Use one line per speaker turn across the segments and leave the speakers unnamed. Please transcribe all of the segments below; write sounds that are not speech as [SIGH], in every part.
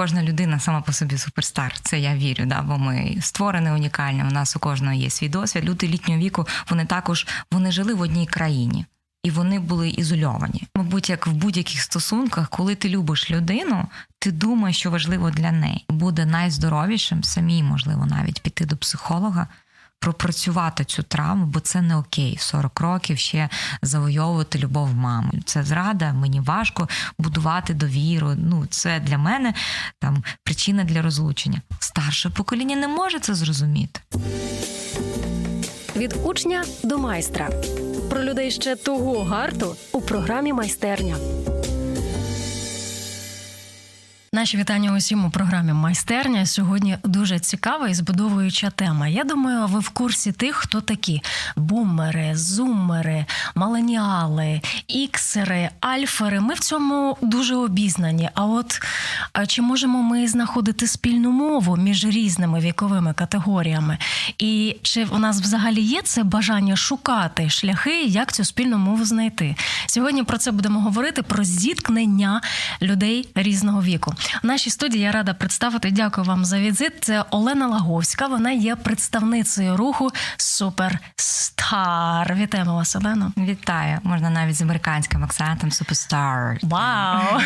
кожна людина сама по собі суперстар. Це я вірю, да, бо ми створені унікальні. У нас у кожного є свій досвід. Люди літнього віку вони також вони жили в одній країні. І вони були ізольовані. Мабуть, як в будь-яких стосунках, коли ти любиш людину, ти думаєш, що важливо для неї. Буде найздоровішим самій, можливо, навіть піти до психолога, пропрацювати цю травму, бо це не окей. 40 років ще завойовувати любов мами. Це зрада, мені важко будувати довіру. Ну, це для мене там причина для розлучення. Старше покоління не може це зрозуміти.
Від учня до майстра про людей ще того гарту у програмі майстерня.
Наші вітання усім у програмі Майстерня. Сьогодні дуже цікава і збудовуюча тема. Я думаю, ви в курсі тих, хто такі: бумери, зумери, маленіали, іксери, альфери. Ми в цьому дуже обізнані. А от чи можемо ми знаходити спільну мову між різними віковими категоріями? І чи у нас взагалі є це бажання шукати шляхи, як цю спільну мову знайти? Сьогодні про це будемо говорити: про зіткнення людей різного віку. В нашій студії я рада представити. Дякую вам за візит. Це Олена Лаговська. Вона є представницею руху Суперстар. Вітаємо вас, Олено.
Вітаю. Можна навіть з американським акцентом Суперстар.
Вау!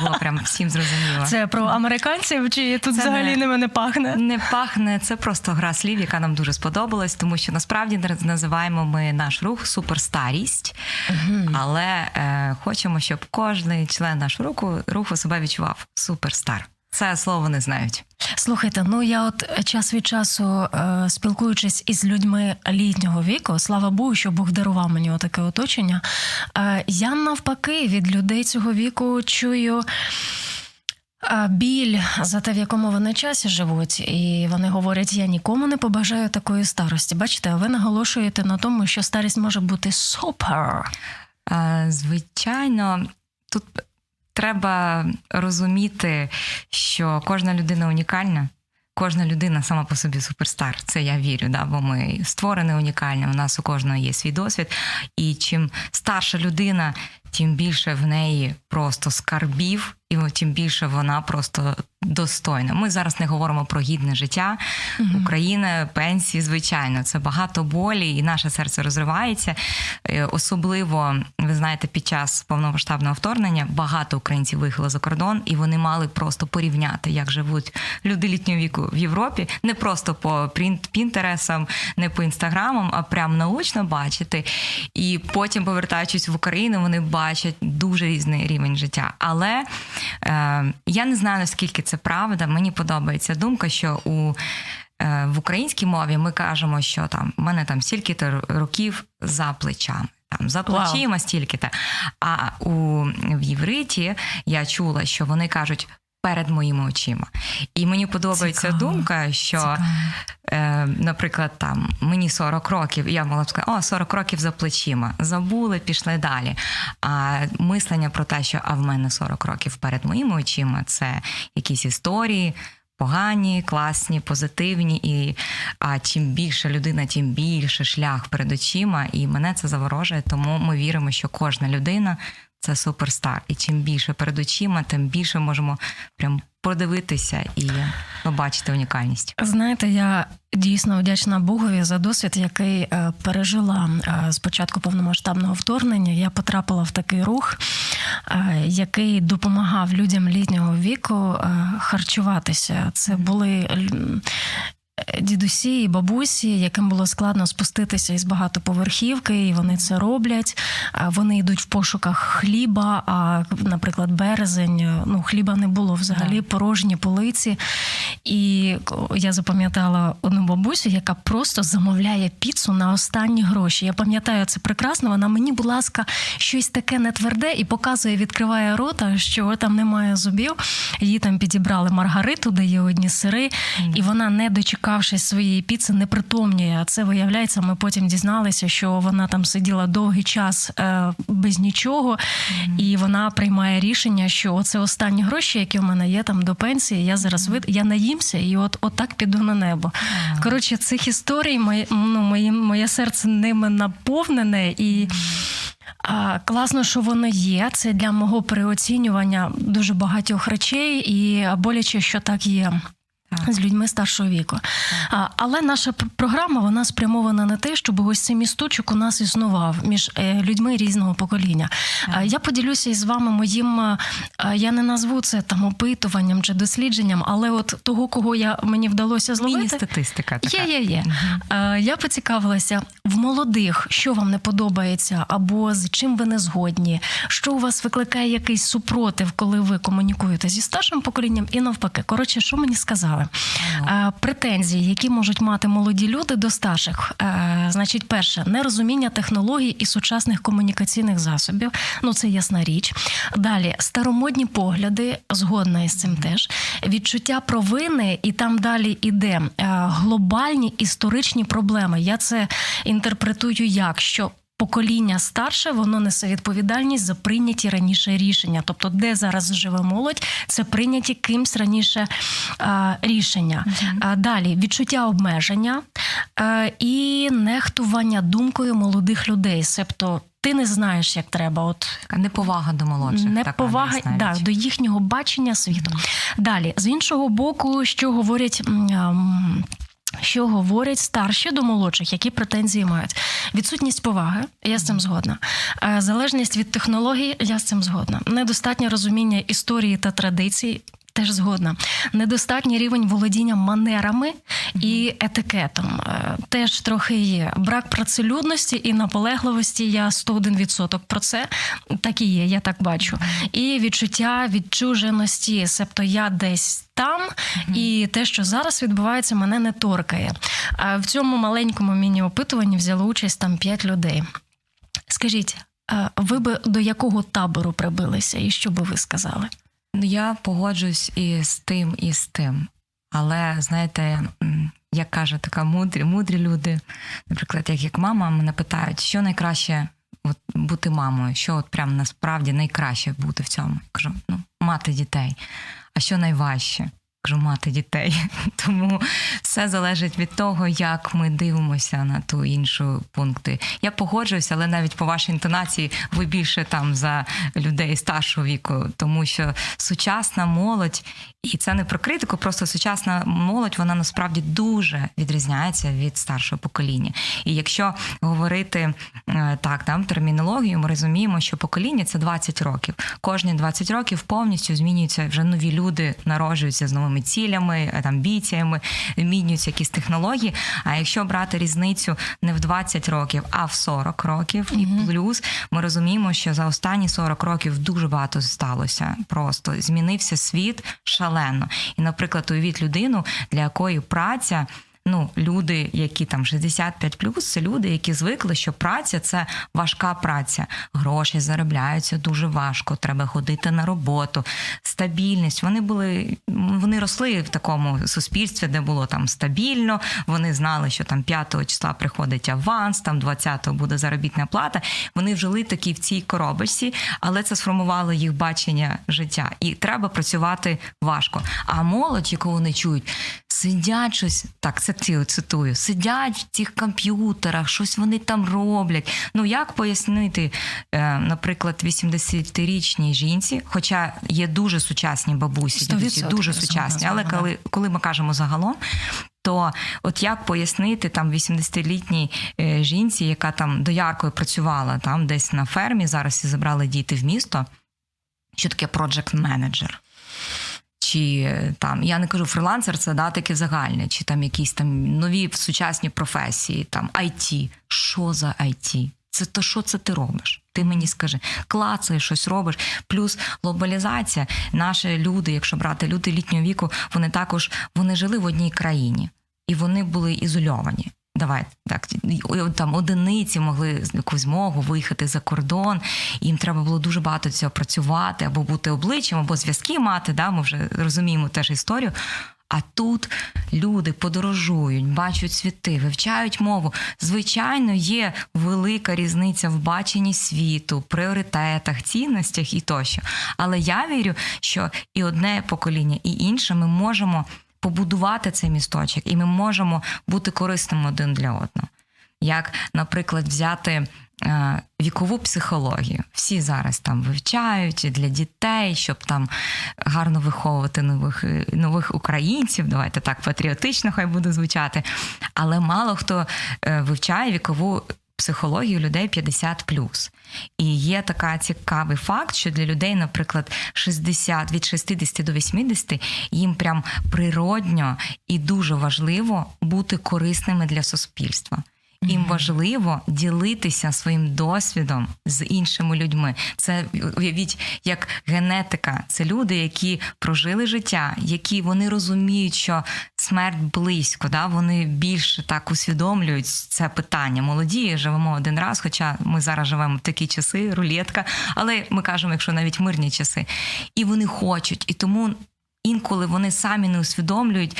Було прям всім зрозуміло.
Це про американців чи тут це взагалі не... ними не пахне?
Не пахне. Це просто гра слів, яка нам дуже сподобалась, тому що насправді називаємо ми наш рух суперстарість, угу. але е, хочемо, щоб кожен член нашого руху руху себе відчував суперстар. Це слово не знають.
Слухайте, ну я от час від часу е, спілкуючись із людьми літнього віку, слава Богу, що Бог дарував мені таке оточення. Е, я навпаки від людей цього віку чую. Е, біль за те, в якому вони часі живуть, і вони говорять: я нікому не побажаю такої старості. Бачите, ви наголошуєте на тому, що старість може бути супер.
Е, звичайно, тут треба розуміти, що кожна людина унікальна. Кожна людина сама по собі суперстар. Це я вірю, да, бо ми створені унікальні. У нас у кожного є свій досвід. І чим старша людина, тим більше в неї просто скарбів, і тим більше вона просто достойна. Ми зараз не говоримо про гідне життя. mm Україна, пенсії, звичайно, це багато болі, і наше серце розривається. Е, особливо, ви знаєте, під час повномасштабного вторгнення багато українців виїхало за кордон, і вони мали просто порівняти, як живуть люди літнього віку в Європі, не просто по пінтересам, не по інстаграмам, а прям научно бачити. І потім, повертаючись в Україну, вони бачать дуже різний рівень життя. Але е, я не знаю наскільки це правда. Мені подобається думка, що у е, в українській мові ми кажемо, що там в мене там стільки-то років за плечами. Там за плечима стільки-то. А у в євриті я чула, що вони кажуть перед моїми очима. І мені подобається Цікаво. думка, що, е, наприклад, там мені 40 років, і я могла б сказати, о, 40 років за плечима. Забули, пішли далі. А мислення про те, що а в мене 40 років перед моїми очима, це якісь історії. Погані, класні, позитивні, і а чим більше людина, тим більше шлях перед очима, і мене це заворожує. Тому ми віримо, що кожна людина це суперстар. І чим більше перед очима, тим більше можемо прям подивитися і побачити унікальність.
Знаєте, я дійсно вдячна Богові за досвід, який е, пережила е, з початку повномасштабного вторгнення. Я потрапила в такий рух, е, який допомагав людям літнього віку харчуватися. Це були дідусі і бабусі, яким було складно спуститися із багатоповерхівки, і вони це роблять. Вони йдуть в пошуках хліба. А, наприклад, березень ну хліба не було взагалі, порожні полиці. І я запам'ятала одну бабусю, яка просто замовляє піцу на останні гроші. Я пам'ятаю це прекрасно. Вона мені, будь ласка, щось таке нетверде і показує, відкриває рота, що там немає зубів. Її там підібрали маргариту, де є одні сири, і вона не дочекала дочекавшись своєї піци, не притомнює. А це виявляється, ми потім дізналися, що вона там сиділа довгий час е, без нічого, mm-hmm. і вона приймає рішення, що оце останні гроші, які в мене є там до пенсії. Я зараз вид я наїмся, і от от так піду на небо. Mm-hmm. Коротше, цих історій моє, ну, моє, моє серце ними наповнене і. Класно, що воно є. Це для мого переоцінювання дуже багатьох речей, і боляче, що так є з людьми старшого віку. А, Але наша програма вона спрямована на те, щоб ось цей місточок у нас існував між е, людьми різного покоління. А, я поділюся із вами моїм. Я не назву це там опитуванням чи дослідженням, але от того, кого я мені вдалося зловити.
Міні-статистика така.
Є, є, є. Угу. Я поцікавилася в молодих, що вам не подобається, або з чим ви не згодні, що у вас викликає якийсь супротив, коли ви комунікуєте зі старшим поколінням, і навпаки. Коротше, що мені сказали? Претензії, які можуть мати молоді люди до старших, значить, перше, нерозуміння технологій і сучасних комунікаційних засобів. Ну це ясна річ. Далі старомодні погляди, згодна із цим теж відчуття провини, і там далі іде глобальні історичні проблеми. Я це інтерпретую як що покоління старше воно несе відповідальність за прийняті раніше рішення. Тобто, де зараз живе молодь, це прийняті кимсь раніше а, рішення. А, Далі відчуття обмеження а, і нехтування думкою молодих людей, себто. Ти не знаєш, як треба, от
неповага до молодших.
Неповага да, до їхнього бачення світу. Mm-hmm. Далі з іншого боку, що говорять що говорять старші до молодших, які претензії мають. Відсутність поваги, я з цим згодна. Е, залежність від технологій, я з цим згодна. Недостатнє розуміння історії та традицій. Теж згодна. Недостатній рівень володіння манерами і етикетом. Е, теж трохи є. Брак працелюдності і наполегливості. Я 101% про це так і є, я так бачу. І відчуття відчуженості, себто я десь там, і те, що зараз відбувається, мене не торкає. А в цьому маленькому міні-опитуванні взяло участь там 5 людей. Скажіть, ви би до якого табору прибилися, і що би ви сказали?
Ну, я погоджуюсь і з тим, і з тим. Але знаєте, як каже така мудрі, мудрі люди, наприклад, як як мама, мене питають, що найкраще от, бути мамою, що от прям насправді найкраще бути в цьому. Я кажу, ну, мати дітей. А що найважче? Кажу, мати дітей. [LAUGHS] Тому все залежить від того, як ми дивимося на ту іншу пункти. Я погоджуюся, але навіть по вашій інтонації ви більше там за людей старшого віку, тому що сучасна молодь і це не про критику, просто сучасна молодь вона насправді дуже відрізняється від старшого покоління. І якщо говорити е, так, там термінологію, ми розуміємо, що покоління це 20 років. Кожні 20 років повністю змінюються вже нові люди, народжуються з новими цілями, е, амбіціями, змінюються якісь технології. А якщо брати різницю не в 20 років, а в 40 років і плюс, ми розуміємо, що за останні 40 років дуже багато сталося. Просто змінився світ шалено шалено. І, наприклад, уявіть людину, для якої праця. Ну, люди, які там 65 плюс, це люди, які звикли, що праця це важка праця. Гроші заробляються дуже важко. Треба ходити на роботу, стабільність. Вони були, вони росли в такому суспільстві, де було там стабільно. Вони знали, що там 5 числа приходить аванс, там 20-го буде заробітна плата. Вони жили такі в цій коробочці, але це сформувало їх бачення життя. І треба працювати важко. А молодь, яку вони чують, сидять щось так. Це цитую, сидять в цих комп'ютерах, щось вони там роблять. Ну як пояснити, е, наприклад, 80-річній жінці, хоча є дуже сучасні бабусі, дідусі, дуже сучасні, але коли, коли ми кажемо загалом. То от як пояснити там 80-літній е, жінці, яка там дояркою працювала там десь на фермі, зараз і забрали діти в місто, що таке проджект менеджер? Чи там я не кажу фрилансер, це да, таке загальне, чи там якісь там нові сучасні професії, там IT. Що за IT? Це то, що це ти робиш? Ти мені скажи, клацаєш, щось робиш. Плюс глобалізація. Наші люди, якщо брати люди літнього віку, вони також вони жили в одній країні і вони були ізольовані. Давайте так там одиниці могли з якусь змогу виїхати за кордон, їм треба було дуже багато цього працювати або бути обличчям, або зв'язки мати. Да, Ми вже розуміємо теж історію. А тут люди подорожують, бачать світи, вивчають мову. Звичайно, є велика різниця в баченні світу, пріоритетах, цінностях і тощо. Але я вірю, що і одне покоління, і інше ми можемо побудувати цей місточок, і ми можемо бути корисними один для одного. як, наприклад, взяти. Е, вікову психологію. Всі зараз там вивчають для дітей, щоб там гарно виховувати нових нових українців. Давайте так патріотично хай буде звучати. Але мало хто е, вивчає вікову психологію людей 50+. І є така цікавий факт, що для людей, наприклад, 60 від 60 до 80 їм прям природньо і дуже важливо бути корисними для суспільства. Їм важливо ділитися своїм досвідом з іншими людьми. Це уявіть, як генетика. Це люди, які прожили життя, які вони розуміють, що смерть близько. Да? Вони більше так усвідомлюють це питання. Молоді живемо один раз, хоча ми зараз живемо в такі часи, рулетка, але ми кажемо, якщо навіть мирні часи, і вони хочуть, і тому інколи вони самі не усвідомлюють,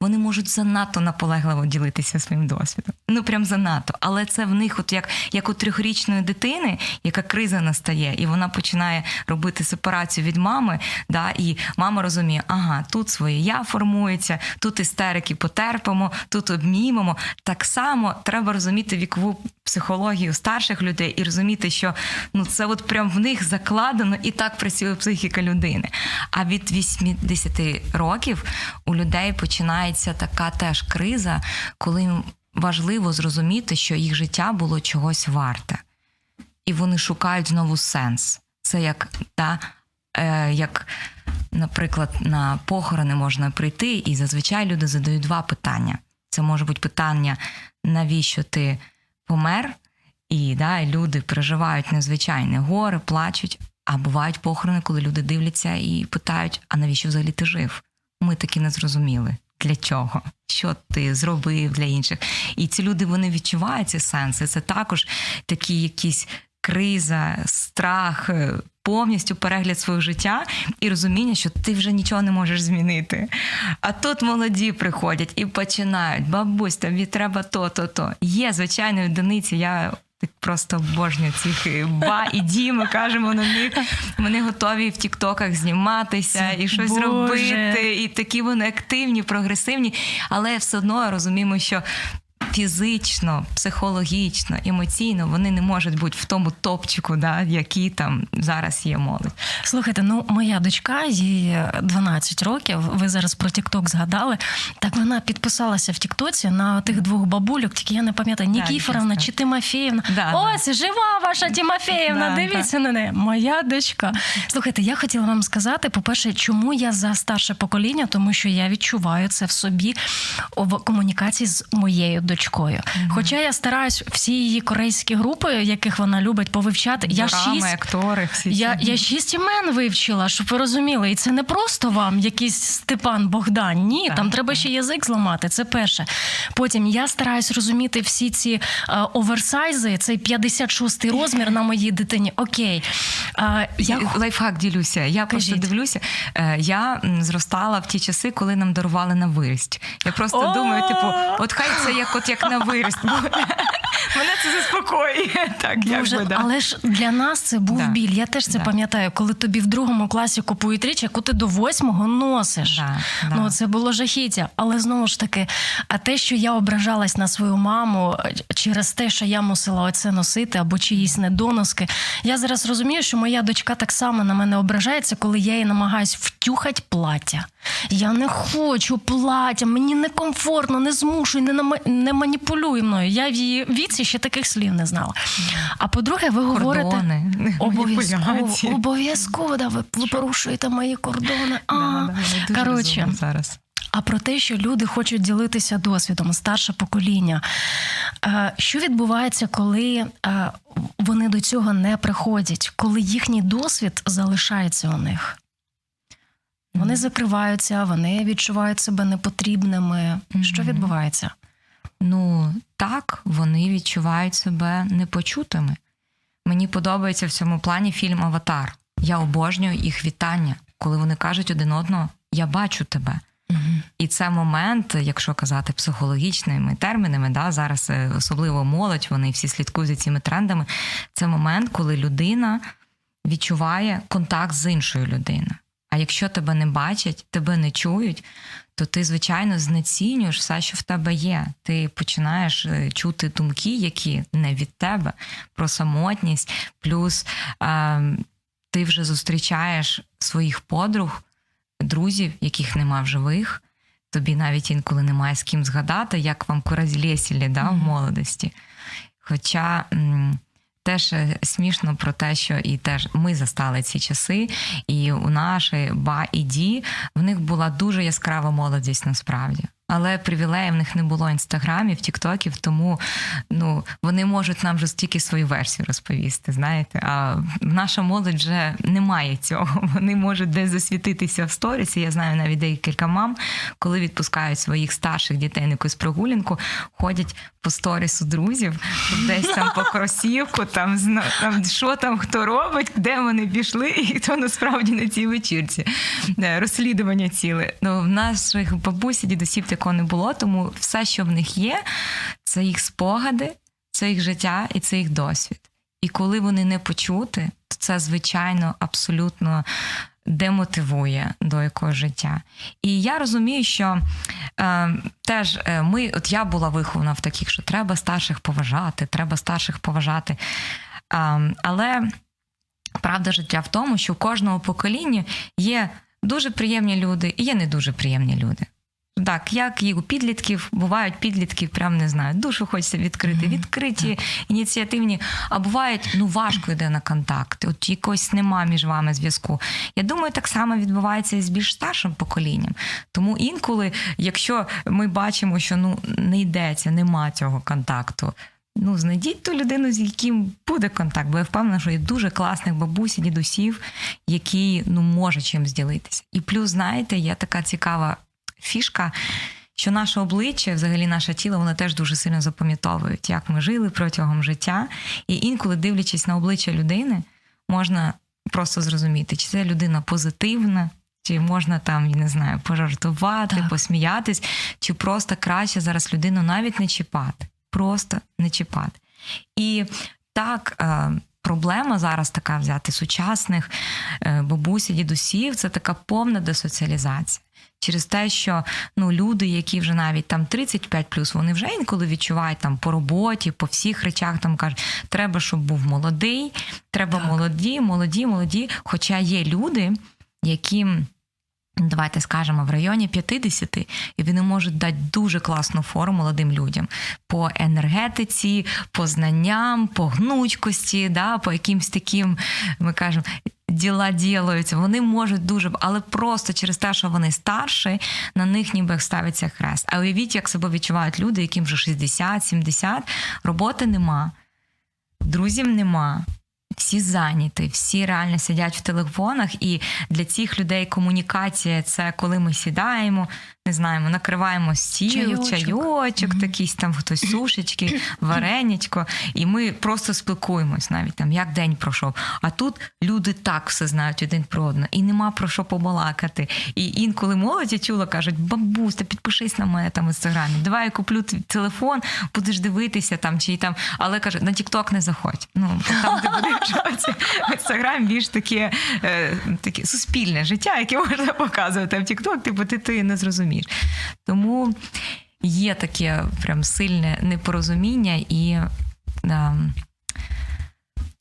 вони можуть занадто наполегливо ділитися своїм досвідом. Ну прям занадто. Але це в них, от як як у трьохрічної дитини, яка криза настає, і вона починає робити сепарацію від мами. да, І мама розуміє, ага, тут своє я формується, тут істерики потерпимо, тут обнімемо. Так само треба розуміти вікову психологію старших людей і розуміти, що ну це от прям в них закладено і так працює психіка людини. А від 80 років у людей починається така теж криза, коли важливо зрозуміти, що їх життя було чогось варте, і вони шукають знову сенс. Це як та, е, як, наприклад, на похорони можна прийти, і зазвичай люди задають два питання. Це може бути питання, навіщо ти помер, і да, люди переживають незвичайне горе, плачуть. А бувають похорони, коли люди дивляться і питають: а навіщо взагалі ти жив? Ми таки не зрозуміли. Для чого, що ти зробив для інших, і ці люди вони відчувають ці сенси. Це також такі якісь криза, страх, е, повністю перегляд свого життя і розуміння, що ти вже нічого не можеш змінити. А тут молоді приходять і починають: бабусь, тобі треба то, то, то. Є звичайно одиниці. Я так просто обожнюю цих е, ба і ді, ми кажемо на них. Вони готові в Тіктоках зніматися і щось Боже. робити. І такі вони активні, прогресивні, але все одно розуміємо, що фізично, психологічно, емоційно вони не можуть бути в тому топчику, да, в який там зараз є молодь.
Слухайте, ну моя дочка, їй 12 років. Ви зараз про Тікток згадали. Так вона підписалася в Тіктоці на тих двох бабульок, тільки я не пам'ятаю, Нікіфоровна чи Тимофєєвна. Да, Ось да. жива ваша Тимофєєвна, да, дивіться на неї. Моя дочка. Слухайте, я хотіла вам сказати, по-перше, чому я за старше покоління, тому що я відчуваю це в собі в комунікації з моєю дочкою. Mm-hmm. Хоча я стараюсь всі її корейські групи, яких вона любить повивчати.
Дорами, я шість актори, всі
я, я шість імен вивчила, щоб ви розуміли. І це не просто вам якийсь Степан Богдан. Ні, так, там треба ще язик зламати. Це перше. Потім я стараюсь розуміти всі ці а, е, оверсайзи, цей 56-й [LAUGHS] розмір на моїй дитині. Окей.
А, я... Лайфхак ділюся. Я Кажіть. просто дивлюся. Е, я зростала в ті часи, коли нам дарували на вирість. Я просто думаю, типу, от хай це як от як на виріст. Мене це заспокоює. Так,
Дуже,
якби, да.
Але ж для нас це був да. біль. Я теж це да. пам'ятаю, коли тобі в другому класі купують річ, яку ти до восьмого носиш. Ну це було жахіття. Але знову ж таки, а те, що я ображалась на свою маму через те, що я мусила оце носити або чиїсь недоноски, я зараз розумію, що моя дочка так само на мене ображається, коли я їй намагаюсь втюхати плаття. Я не хочу плаття, мені некомфортно, не змушуй, не не маніпулюй мною. Я в її віці ще таких слів не знала. А по-друге, ви говорите [LAUGHS] обов'язково, обов'язково да, ви, ви порушуєте мої кордони. А, да, да, коротше, зараз. А про те, що люди хочуть ділитися досвідом, старше покоління. Е, що відбувається, коли е, вони до цього не приходять, коли їхній досвід залишається у них? Вони закриваються, вони відчувають себе непотрібними. Що відбувається?
Ну так, вони відчувають себе непочутими. Мені подобається в цьому плані фільм Аватар. Я обожнюю їх вітання, коли вони кажуть один одного Я бачу тебе. Угу. І це момент, якщо казати психологічними термінами, да, зараз е, особливо молодь, вони всі слідкують за цими трендами. Це момент, коли людина відчуває контакт з іншою людиною. А якщо тебе не бачать, тебе не чують, то ти, звичайно, знецінюєш все, що в тебе є. Ти починаєш е, чути думки, які не від тебе, про самотність, плюс е, ти вже зустрічаєш своїх подруг, друзів, яких нема в живих. Тобі навіть інколи немає з ким згадати, як вам куразлєсілі да, в молодості. Хоча м, теж смішно про те, що і теж ми застали ці часи, і у нашій ба і ді в них була дуже яскрава молодість насправді. Але привілеїв в них не було інстаграмів, тіктоків, тому ну вони можуть нам вже стільки свою версію розповісти. Знаєте, а наша молодь вже не має цього. [LAUGHS] Вони можуть десь засвітитися в сторісі. Я знаю навіть декілька мам, коли відпускають своїх старших дітей на якусь прогулянку, ходять по сторісу друзів, десь там по кросівку, там там що там хто робить, де вони пішли, [LAUGHS] і хто насправді на цій вечірці. Е, розслідування ціле. Ну в наших бабусі, дідусів такого не було, тому все, що в них є, це їх спогади, це їх життя і це їх досвід. І коли вони не почути, то це звичайно абсолютно демотивує до якогось життя. І я розумію, що е, теж е, ми, от я була вихована в таких, що треба старших поважати, треба старших поважати. Е, але правда життя в тому, що в кожному поколінні є дуже приємні люди і є не дуже приємні люди. Так, як і у підлітків бувають підлітки, прям не знаю, душу хочеться відкрити, відкриті, ініціативні, а бувають ну важко йде на контакт, от якось нема між вами зв'язку. Я думаю, так само відбувається і з більш старшим поколінням. Тому інколи, якщо ми бачимо, що ну не йдеться, нема цього контакту. Ну, знайдіть ту людину, з яким буде контакт, бо я впевнена, що є дуже класних бабусі, дідусів, які ну можуть чимось ділитися. І плюс, знаєте, є така цікава фішка, що наше обличчя, взагалі наше тіло, воно теж дуже сильно запам'ятовують, як ми жили протягом життя. І інколи, дивлячись на обличчя людини, можна просто зрозуміти, чи це людина позитивна. Чи можна там, я не знаю, пожартувати, так. посміятись, чи просто краще зараз людину навіть не чіпати, просто не чіпати. І так, е, проблема зараз така взяти сучасних е, бабусі, дідусів це така повна десоціалізація через те, що ну люди, які вже навіть там 35+, вони вже інколи відчувають там по роботі, по всіх речах там кажуть, треба, щоб був молодий, треба так. молоді, молоді, молоді. Хоча є люди, які. Давайте скажемо в районі 50, і вони можуть дати дуже класну форму молодим людям по енергетиці, по знанням, по гнучкості, да, по якимсь таким, ми кажемо, діла ділаються, вони можуть дуже, але просто через те, що вони старші, на них ніби ставиться хрест. А уявіть, як себе відчувають люди, яким вже 60-70, роботи нема, друзів нема. Всі зайняті, всі реально сидять в телефонах, і для цих людей комунікація це коли ми сідаємо, не знаємо, накриваємо стіл, чайочок, чайочок mm-hmm. такийсь там хтось сушечки, [CLEARS THROAT] вареничко, і ми просто спілкуємось навіть там, як день пройшов. А тут люди так все знають один про одного, і нема про що побалакати. І інколи молоді чула, кажуть, бабусь, та підпишись на мене там в інстаграмі, давай я куплю телефон, будеш дивитися там чи там, але кажуть, на Тікток не заходь. Ну там ти будеш в інстаграм більш таке, е, таке суспільне життя, яке можна показувати. А в Тікток, типу, ти, ти не зрозумієш розумієш. Тому є таке прям сильне непорозуміння і да,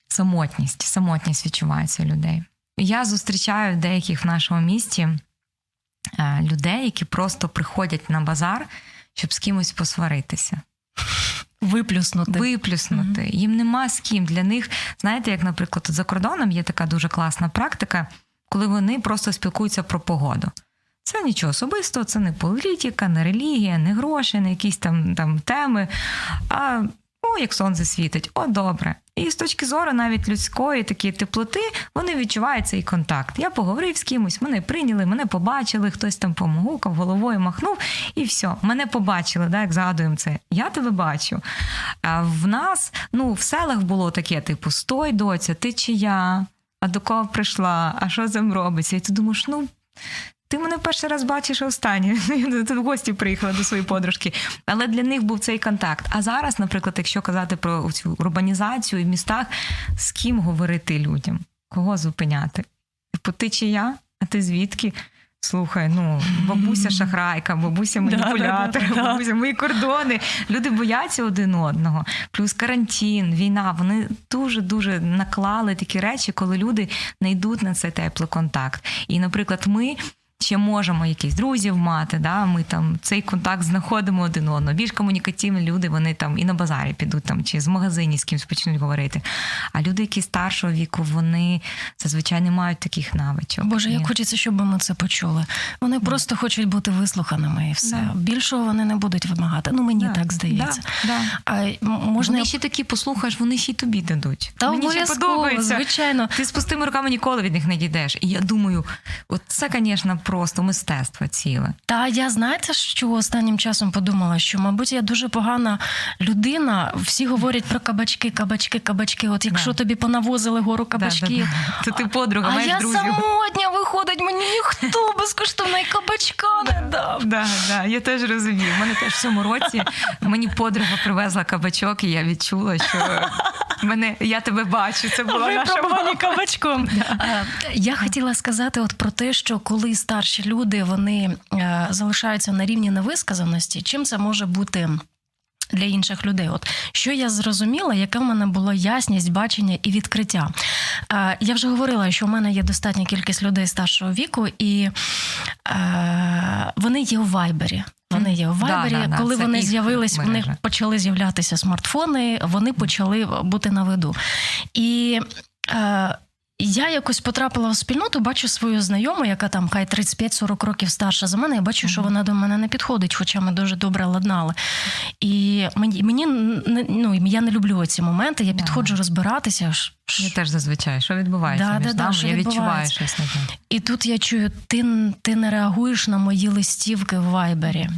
самотність. Самотність відчувається у людей. Я зустрічаю деяких в нашому місті е, людей, які просто приходять на базар, щоб з кимось посваритися.
Виплюснути.
Виплюснути. Mm-hmm. Їм нема з ким. Для них, знаєте, як, наприклад, за кордоном є така дуже класна практика, коли вони просто спілкуються про погоду. Це нічого особистого, це не політика, не релігія, не гроші, не якісь там там теми. А о, як сонце світить, о, добре. І з точки зору навіть людської такої теплоти вони відчувають цей контакт. Я поговорив з кимось, мене прийняли, мене побачили, хтось там помогукав, головою махнув, і все, мене побачили, да, як згадуємо це. Я тебе бачу. А в нас, ну, в селах було таке: типу, стой, доця, ти чи я? А до кого прийшла? А що з ним робиться? І ти думаєш, ну ти мене перший раз бачиш останнє. В [LAUGHS] гості приїхала до своєї подружки. Але для них був цей контакт. А зараз, наприклад, якщо казати про цю урбанізацію в містах, з ким говорити людям? Кого зупиняти? Типу, ти чи я? А ти звідки? Слухай, ну бабуся шахрайка, бабуся [LAUGHS] маніпулятор,
Да, да, да,
бабуся мої кордони. Люди бояться один одного. Плюс карантин, війна. Вони дуже дуже наклали такі речі, коли люди не йдуть на цей теплий контакт. І, наприклад, ми. Ще можемо якісь друзів мати, да? ми там цей контакт знаходимо один одного. Більш комунікативні люди, вони там і на базарі підуть там, чи з магазині з кимось почнуть говорити. А люди, які старшого віку, вони зазвичай не мають таких навичок.
Боже,
І-
як хочеться, щоб ми це почули. Вони просто хочуть бути вислуханими і все.
Да.
Більшого вони не будуть вимагати. Ну мені
Да,
так здається.
Да, да.
А можна
Вони ще такі послухаєш, вони ще й тобі дадуть.
Та
Мені ще подобається.
звичайно.
Ти з пустими руками ніколи від них не дійдеш. І я думаю, от це, звісно, просто мистецтво ціле.
Та я знаєте, що останнім часом подумала, що, мабуть, я дуже погана людина. Всі говорять про кабачки, кабачки, кабачки. От якщо
Да.
тобі понавозили гору кабачків.
Да, да, да. То ти подруга,
А
маєш
я
друзів.
самотня виходить, мені ніхто безкоштовно і кабачка не дав.
Да, да, я теж розумію. У мене теж в цьому році мені подруга привезла кабачок, і я відчула, що мене я тебе бачу. Це була наша мама.
кабачком. [LAUGHS] Я хотіла сказати от про те, що коли старші люди вони е, залишаються на рівні невисказаності, чим це може бути? Для інших людей, от що я зрозуміла, яка в мене була ясність, бачення і відкриття. Е, я вже говорила, що в мене є достатня кількість людей старшого віку, і е, вони є у вайбері. Вони є у вайбері.
да, да,
Коли
да,
вони з'явились, в них почали з'являтися смартфони, вони почали бути на виду. І е, я якось потрапила в спільноту, бачу свою знайому, яка там хай 35-40 років старша за мене. Я бачу, що вона до мене не підходить, хоча ми дуже добре ладнали. І мені, мені ну, я не люблю ці моменти. Я підходжу розбиратися.
Я теж зазвичай, що відбувається
Да,
між
да,
нами,
що
я відчуваю щось те.
І тут я чую, ти, ти не реагуєш на мої листівки в Вайбері.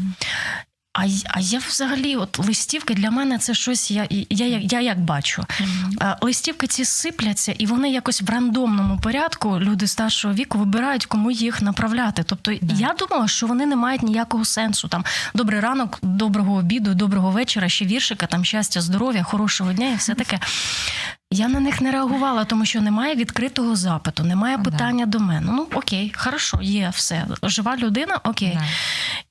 А, а я взагалі, от листівки для мене це щось, я, я, я, я як бачу. Е, Листівки ці сипляться, і вони якось в рандомному порядку люди старшого віку вибирають, кому їх направляти. Тобто я думала, що вони не мають ніякого сенсу. Там добрий ранок, доброго обіду, доброго вечора, ще віршика, там щастя, здоров'я, хорошого дня і все таке. Я на них не реагувала, тому що немає відкритого запиту, немає
Ну, да.
питання до мене. Ну окей, хорошо, є все. Жива людина, окей.
Да.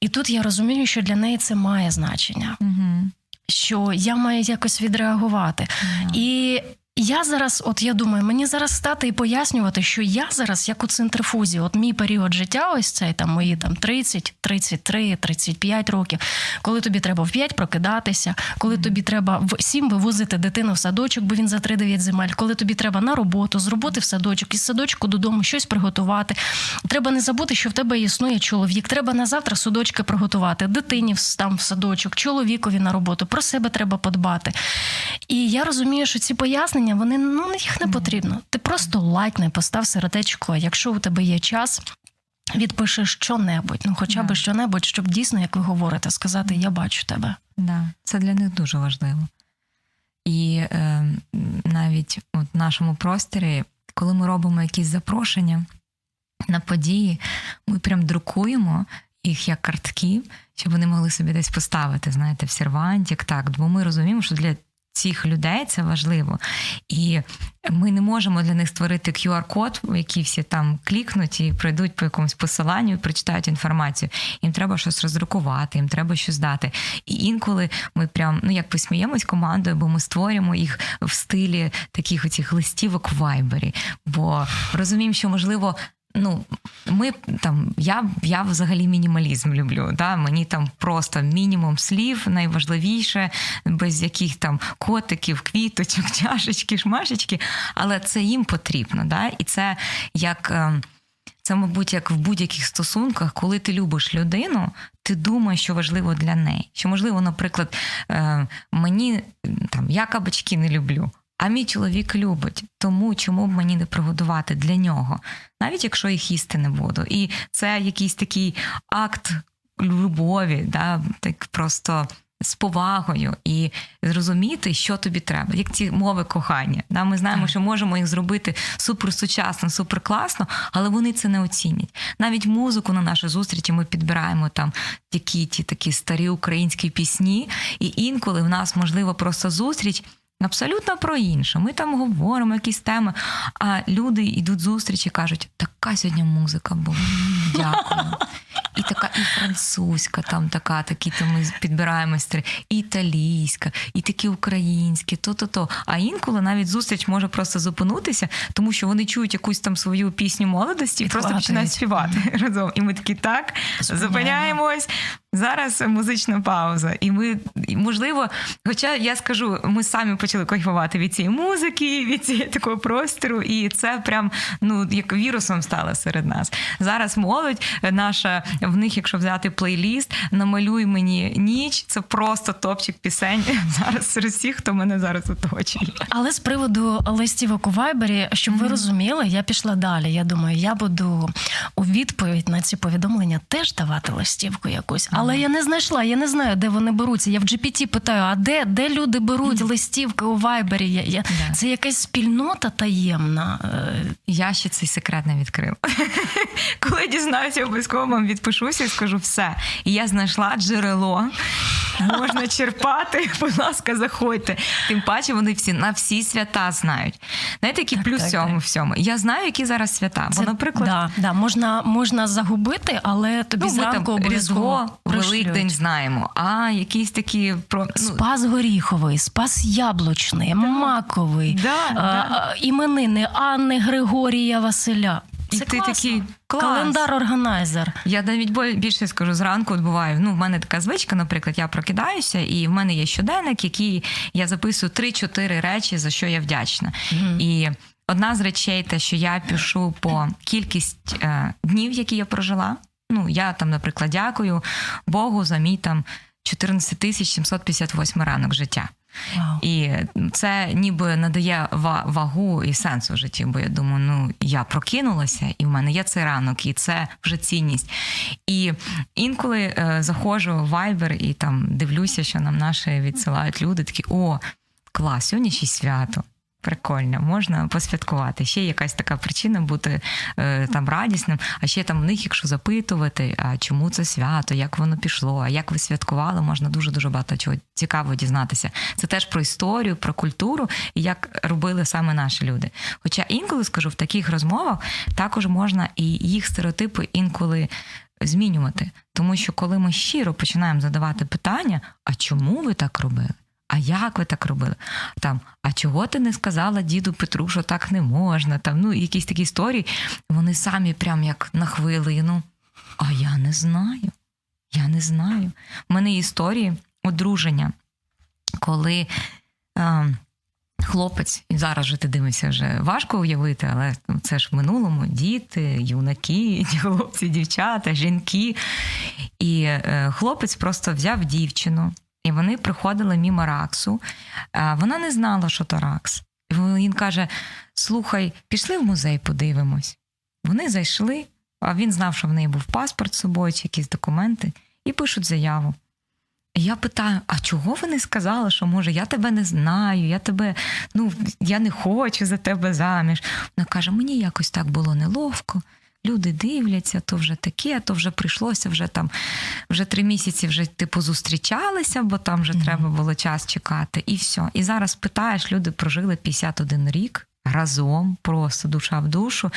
І тут я розумію, що для неї це має значення,
угу.
що я маю якось відреагувати.
Да.
І я зараз, от я думаю, мені зараз стати і пояснювати, що я зараз, як у центрифузі, от мій період життя, ось цей там мої там 30, 33, 35 років, коли тобі треба в 5 прокидатися, коли тобі треба в 7 вивозити дитину в садочок, бо він за 3-9 земель, коли тобі треба на роботу, з роботи в садочок, із садочку додому щось приготувати. Треба не забути, що в тебе існує чоловік. Треба на завтра судочки приготувати, дитині там в садочок, чоловікові на роботу. Про себе треба подбати. І я розумію, що ці пояснення вони ну їх не потрібно. Ти просто лайкни, постав сердечко. Якщо у тебе є час. Відпиши що-небудь, ну хоча б що-небудь, щоб дійсно, як ви говорите, сказати Я бачу тебе.
Да, це для них дуже важливо. І е, навіть от в нашому просторі, коли ми робимо якісь запрошення на події, ми прям друкуємо їх як картки, щоб вони могли собі десь поставити, знаєте, в сервантик, так, бо ми розуміємо, що для цих людей це важливо. І ми не можемо для них створити QR-код, який всі там клікнуть і пройдуть по якомусь посиланню і прочитають інформацію. Їм треба щось роздрукувати, їм треба щось дати. І інколи ми прям ну як посміємось командою, бо ми створюємо їх в стилі таких оцих листівок в вайбері. Бо розуміємо, що можливо. Ну, ми там, я я взагалі мінімалізм люблю. Да? Мені там просто мінімум слів, найважливіше, без яких там котиків, квіточок, [LAUGHS] чашечки, шмашечки, але це їм потрібно. Да? І це як. ем, Це, мабуть, як в будь-яких стосунках, коли ти любиш людину, ти думаєш, що важливо для неї. Що, можливо, наприклад, е, мені там я кабачки не люблю, а мій чоловік любить. Тому чому б мені не приготувати для нього, навіть якщо їх їсти не буду. І це якийсь такий акт любові, да, так просто. З повагою і зрозуміти, що тобі треба, як ці мови кохання. Да, Ми знаємо, що можемо їх зробити суперсучасно, суперкласно, але вони це не оцінять. Навіть музику на наші зустрічі ми підбираємо там які ті такі старі українські пісні, і інколи в нас можливо просто зустріч. Абсолютно про інше. Ми там говоримо якісь теми, а люди йдуть зустрічі і кажуть, така сьогодні музика була. Дякую. І така, і французька, там така, такі то ми підбираємо і італійська, і такі українські, то-то-то. А інколи навіть зустріч може просто зупинитися, тому що вони чують якусь там свою пісню молодості і просто починають співати разом. І ми такі так зупиняємось. Зараз музична пауза, і ми можливо, хоча я скажу, ми самі почали кайфувати від цієї музики, від цієї такого простору, і це прям ну як вірусом стало серед нас. Зараз молодь наша в них, якщо взяти плейліст, намалюй мені ніч. Це просто топчик пісень [LAUGHS] зараз серед всіх, хто мене зараз оточує.
Але з приводу листівок у Вайбері, щоб mm-hmm. ви розуміли, я пішла далі. Я думаю, я буду у відповідь на ці повідомлення теж давати листівку якусь. Але я не знайшла, я не знаю, де вони беруться. Я в GPT питаю, а де де люди беруть листівки у Вайбері? Я, я... Да. Це якась спільнота таємна.
Е, я ще цей секрет не відкрив. [LAUGHS] Коли дізнаюся, обов'язково вам відпишуся і скажу все. І я знайшла джерело. Можна черпати, [LAUGHS] будь ласка, заходьте. Тим паче вони всі на всі свята знають. Знаєте, який плюс так, цьому так. всьому? Я знаю, які зараз свята. Це, Бо, наприклад,
да, да, можна можна загубити, але тобі ну, зранку обов'язково
Великдень знаємо. А якісь такі про
ну... спас горіховий, спас яблучний, да. маковий,
да, а,
да. іменини Анни Григорія Василя. Це і ти такий клас. календар органайзер.
Я навіть більше скажу зранку. От буваю. Ну, в мене така звичка, наприклад, я прокидаюся, і в мене є щоденник, який я записую 3-4 речі, за що я вдячна. Mm-hmm. І одна з речей, те, що я пишу по кількість е, днів, які я прожила. Ну, я там, наприклад, дякую Богу за мій там 14 тисяч 758 ранок життя. Wow. І це ніби надає вагу і сенсу в житті, бо я думаю, ну я прокинулася, і в мене є цей ранок, і це вже цінність. І інколи е, заходжу в Viber і там дивлюся, що нам наші відсилають люди, такі о, клас, сьогодні ще свято. Прикольно, можна посвяткувати. Ще якась така причина бути е, там радісним. А ще там в них, якщо запитувати, а чому це свято, як воно пішло, а як ви святкували, можна дуже дуже багато чого цікавого дізнатися. Це теж про історію, про культуру і як робили саме наші люди. Хоча інколи скажу, в таких розмовах також можна і їх стереотипи інколи. Змінювати, тому що коли ми щиро починаємо задавати питання, а чому ви так робили? А як ви так робили? Там, а чого ти не сказала діду Петру, що так не можна? Там, ну, якісь такі історії, вони самі прям як на хвилину. А я не знаю. Я не знаю. У мене історії одруження, коли е, хлопець, і зараз же ти дивишся, вже важко уявити, але це ж в минулому діти, юнаки, [LAUGHS] хлопці, дівчата, жінки. І е, хлопець просто взяв дівчину. І вони приходили мімо Раксу. Вона не знала, що то Ракс. І Він каже: Слухай, пішли в музей, подивимось. Вони зайшли, а він знав, що в неї був паспорт з собою, чи якісь документи, і пишуть заяву. І я питаю: а чого ви не сказали, що може я тебе не знаю, я тебе, ну, я не хочу за тебе заміж. Вона каже: мені якось так було неловко люди дивляться, то вже таке, то вже прийшлося вже там вже три місяці вже типу зустрічалися, бо там вже mm-hmm. треба було час чекати, і все. І зараз питаєш, люди прожили 51 рік. Разом, просто душа в душу.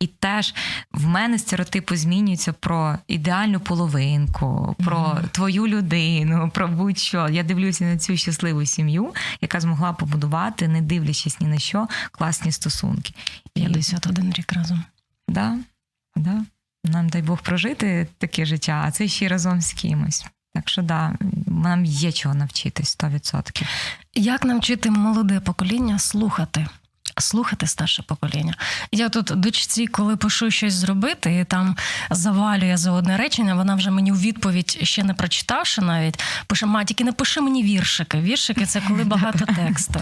І теж в мене стереотипи змінюються про ідеальну половинку, про mm-hmm. твою людину, про будь-що. Я дивлюся на цю щасливу сім'ю, яка змогла побудувати, не дивлячись ні на що, класні стосунки.
51 рік разом.
Да. Да? Нам дай Бог прожити таке життя, а це ще разом з кимось. Так що да, нам є чого навчитись 100%.
Як навчити молоде покоління слухати? Слухати старше покоління. Я тут дочці, коли пишу щось зробити, і там завалює за одне речення, вона вже мені у відповідь ще не прочитавши навіть, пише: Ма, тільки не пиши мені віршики. Віршики це коли багато [LAUGHS] тексту.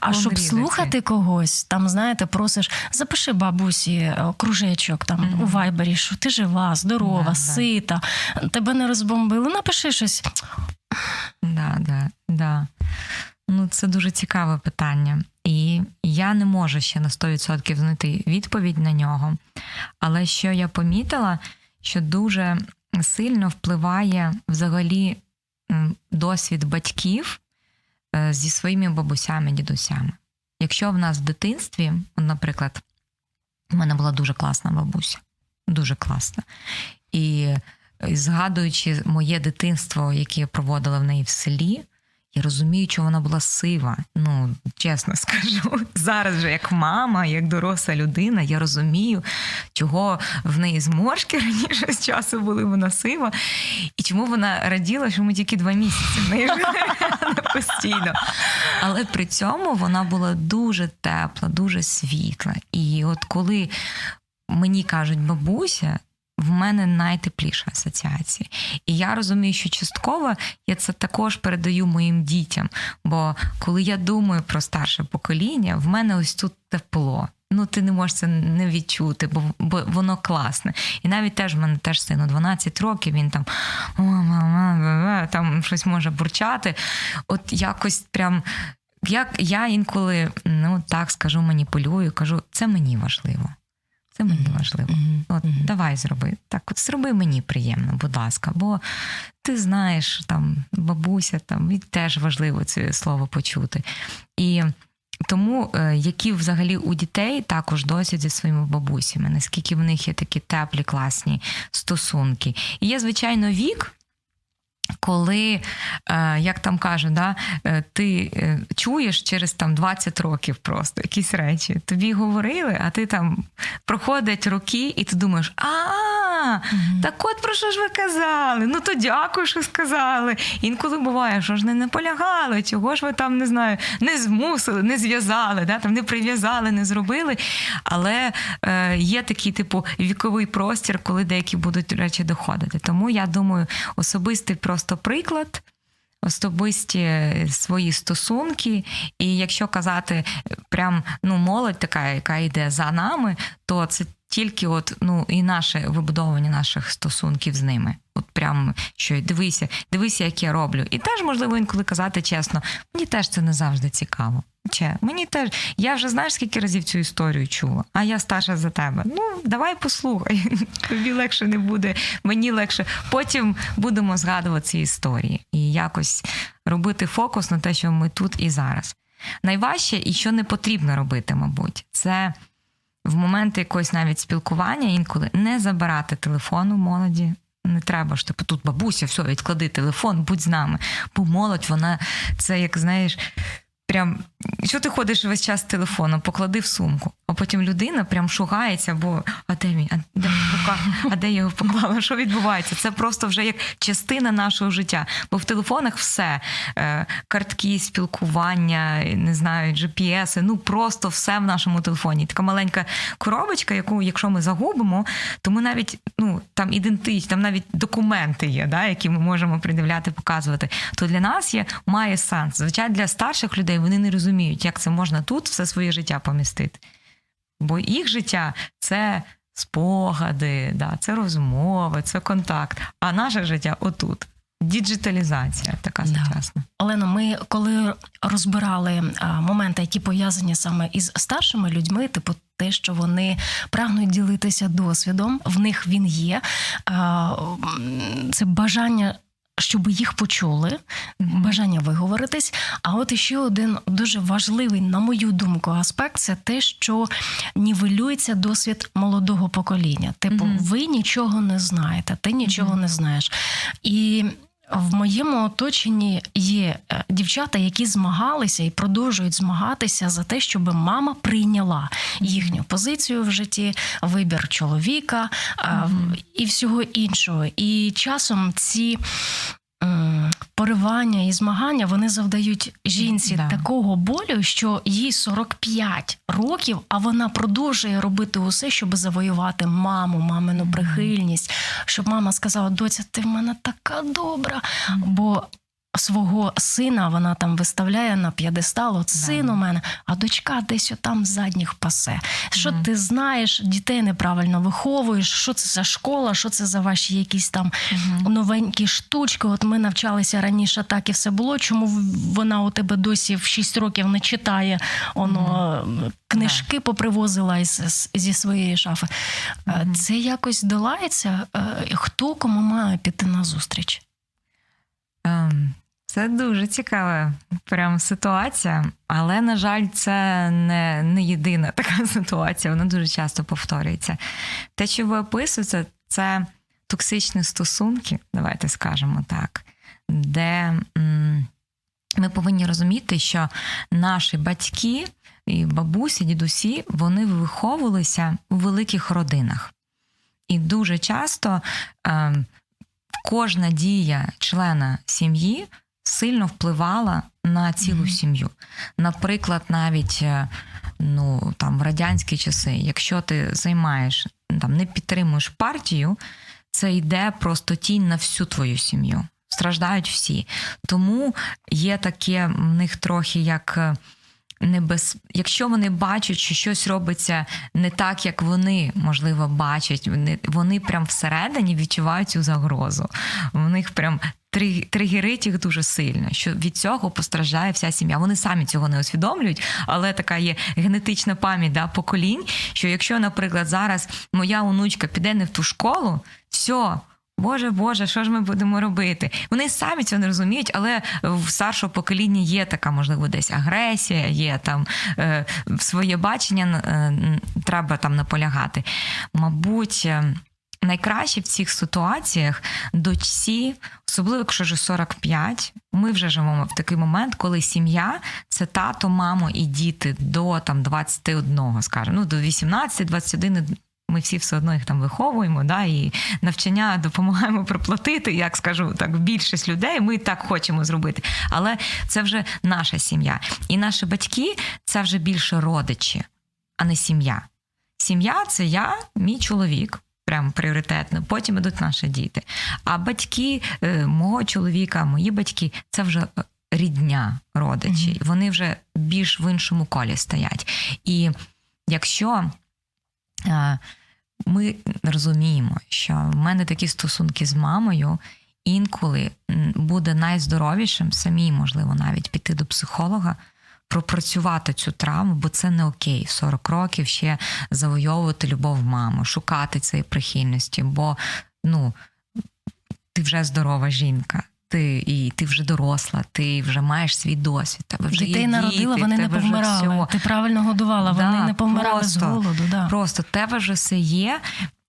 А щоб слухати когось, там, знаєте, просиш, запиши бабусі е, кружечок там mm-hmm. у вайбері, що ти жива, здорова, да, сита, да. тебе не розбомбили, напиши щось.
Да, да, да. Ну, це дуже цікаве питання. І я не можу ще на 100% знайти відповідь на нього. Але що я помітила, що дуже сильно впливає взагалі досвід батьків зі своїми бабусями, дідусями. Якщо в нас в дитинстві, наприклад, у мене була дуже класна бабуся, дуже класна. І згадуючи моє дитинство, яке я проводила в неї в селі, я розумію, що вона була сива. Ну, чесно [LAUGHS] скажу. Зараз же як мама, як доросла людина, я розумію, чого в неї зморшки [LAUGHS] раніше з часу були вона сива, і чому вона раділа, що ми тільки два місяці в неї [LAUGHS] постійно. Але при цьому вона була дуже тепла, дуже світла. І от коли мені кажуть бабуся, в мене найтепліша асоціація. І я розумію, що частково я це також передаю моїм дітям. Бо коли я думаю про старше покоління, в мене ось тут тепло. Ну, ти не можеш це не відчути, бо бо воно класне. І навіть теж в мене теж сину 12 років, він там там щось може бурчати. От якось прям. Як я інколи ну так скажу, маніпулюю, кажу, це мені важливо. Це мені mm-hmm. важливо. Mm-hmm. От mm-hmm. давай зроби. Так, от зроби мені приємно, будь ласка, бо ти знаєш, там бабуся, там і теж важливо це слово почути. І тому, е, які взагалі у дітей також досвід зі своїми бабусями, наскільки в них є такі теплі, класні стосунки. І є, звичайно, вік. Коли, е, як там кажуть, да, е, ти чуєш через там 20 років просто якісь речі, тобі говорили, а ти там проходять роки, і ти думаєш, а так от про що ж ви казали? Ну то дякую, що сказали. Інколи буває, що ж не наполягали, чого ж ви там не знаю, не змусили, не зв'язали, да, там не прив'язали, не зробили. Але е, є такий, типу, віковий простір, коли деякі будуть речі доходити. Тому я думаю, особистий просто приклад особисті свої стосунки, і якщо казати прям ну молодь, така, яка йде за нами, то це тільки от ну і наше вибудовування наших стосунків з ними. От прям що дивися, дивися, як я роблю. І теж можливо інколи казати чесно, мені теж це не завжди цікаво. Че, мені теж я вже знаєш, скільки разів цю історію чула, а я старша за тебе. Ну давай послухай. [LAUGHS] Тобі легше не буде, мені легше. Потім будемо згадувати ці історії і якось робити фокус на те, що ми тут і зараз. Найважче і що не потрібно робити, мабуть, це в моменти якогось навіть спілкування інколи не забирати телефон у молоді. Не треба ж типу тут бабуся, все, відклади телефон, будь з нами. Бо молодь, вона це як знаєш, прям що ти ходиш весь час з телефоном, поклади в сумку, а потім людина прям шугається, бо а де мій, а де рука, а де я його поклала? Що відбувається? Це просто вже як частина нашого життя. Бо в телефонах все е, картки, спілкування, не знаю, GPS, ну просто все в нашому телефоні. Така маленька коробочка, яку, якщо ми загубимо, то ми навіть ну там ідентичні, там навіть документи є, да, які ми можемо придивляти, показувати. То для нас є має сенс. Звичайно, для старших людей вони не розуміють, як це можна тут все своє життя помістити. Бо їх життя це спогади, да, це розмови, це контакт. А наше життя отут. Діджиталізація така сучасна.
Олено, ми коли розбирали а, моменти, які пов'язані саме із старшими людьми, типу те, що вони прагнуть ділитися досвідом, в них він є. А, це бажання щоб їх почули, бажання виговоритись. А от іще один дуже важливий, на мою думку, аспект це те, що нівелюється досвід молодого покоління. Типу, mm-hmm. ви нічого не знаєте, ти нічого mm-hmm. не знаєш. І в моєму оточенні є е, дівчата, які змагалися і продовжують змагатися за те, щоб мама прийняла їхню позицію в житті, вибір чоловіка mm-hmm. і всього іншого. І часом ці поривання і змагання вони завдають жінці да. такого болю, що їй 45 років, а вона продовжує робити усе, щоб завоювати маму, мамину прихильність, щоб мама сказала: доця, ти в мене така добра. Бо свого сина вона там виставляє на п'єдестал, от син у мене, а дочка десь там задніх пасе. Що mm-hmm. ти знаєш, дітей неправильно виховуєш, що це за школа, що це за ваші якісь там mm-hmm. новенькі штучки. От ми навчалися раніше, так і все було. Чому вона у тебе досі в 6 років не читає? Воно mm-hmm. книжки попривозила із, зі своєї шафи. Це якось долається. Е, хто кому має піти на зустріч?
Um Це дуже цікава прям ситуація, але, на жаль, це не не єдина [LAUGHS] така ситуація, вона дуже часто повторюється. Те, що ви описуєте, це токсичні стосунки, давайте скажемо так, де м- ми повинні розуміти, що наші батьки і бабусі, дідусі, вони виховувалися у великих родинах. І дуже часто е, кожна дія члена сім'ї сильно впливала на цілу mm-hmm. сім'ю. Наприклад, навіть е, ну, там, в радянські часи, якщо ти займаєш, там, не підтримуєш партію, це йде просто тінь на всю твою сім'ю. Страждають всі. Тому є таке в них трохи як. Небез... Якщо вони бачать, що щось робиться не так, як вони можливо бачать, вони вони прям всередині відчувають цю загрозу. У них прям тригерить їх дуже сильно, що від цього постраждає вся сім'я. Вони самі цього не усвідомлюють, але така є генетична пам'ять да, поколінь. Що якщо, наприклад, зараз моя онучка піде не в ту школу, все. Боже Боже, що ж ми будемо робити? Вони самі цього не розуміють, але в старшого покоління є така, можливо, десь агресія, є там е, своє бачення, е, треба там наполягати. Мабуть. Е, найкраще в цих ситуаціях дочці, особливо якщо вже 45, ми вже живемо в такий момент, коли сім'я це тато, мамо і діти до там 21, скажімо, ну до 18-21 ми всі все одно їх там виховуємо, да, і навчання допомагаємо проплатити, як скажу так, більшість людей. Ми так хочемо зробити. Але це вже наша сім'я. І наші батьки це вже більше родичі, а не сім'я. Сім'я це я, мій чоловік. Прям пріоритетно, потім ідуть наші діти. А батьки е, мого чоловіка, мої батьки це вже рідня родичі. Mm-hmm. Вони вже більш в іншому колі стоять. І якщо е, ми розуміємо, що в мене такі стосунки з мамою інколи буде найздоровішим самій, можливо, навіть піти до психолога, пропрацювати цю травму, бо це не окей. 40 років ще завойовувати любов мами, шукати цієї прихильності, бо ну, ти вже здорова жінка ти і ти вже доросла, ти вже маєш свій досвід. Тебе вже
Дітей
є
народила,
діти,
вони не помирали. Ти правильно годувала, да, вони не помирали
просто,
з голоду. Да.
Просто тебе вже все є,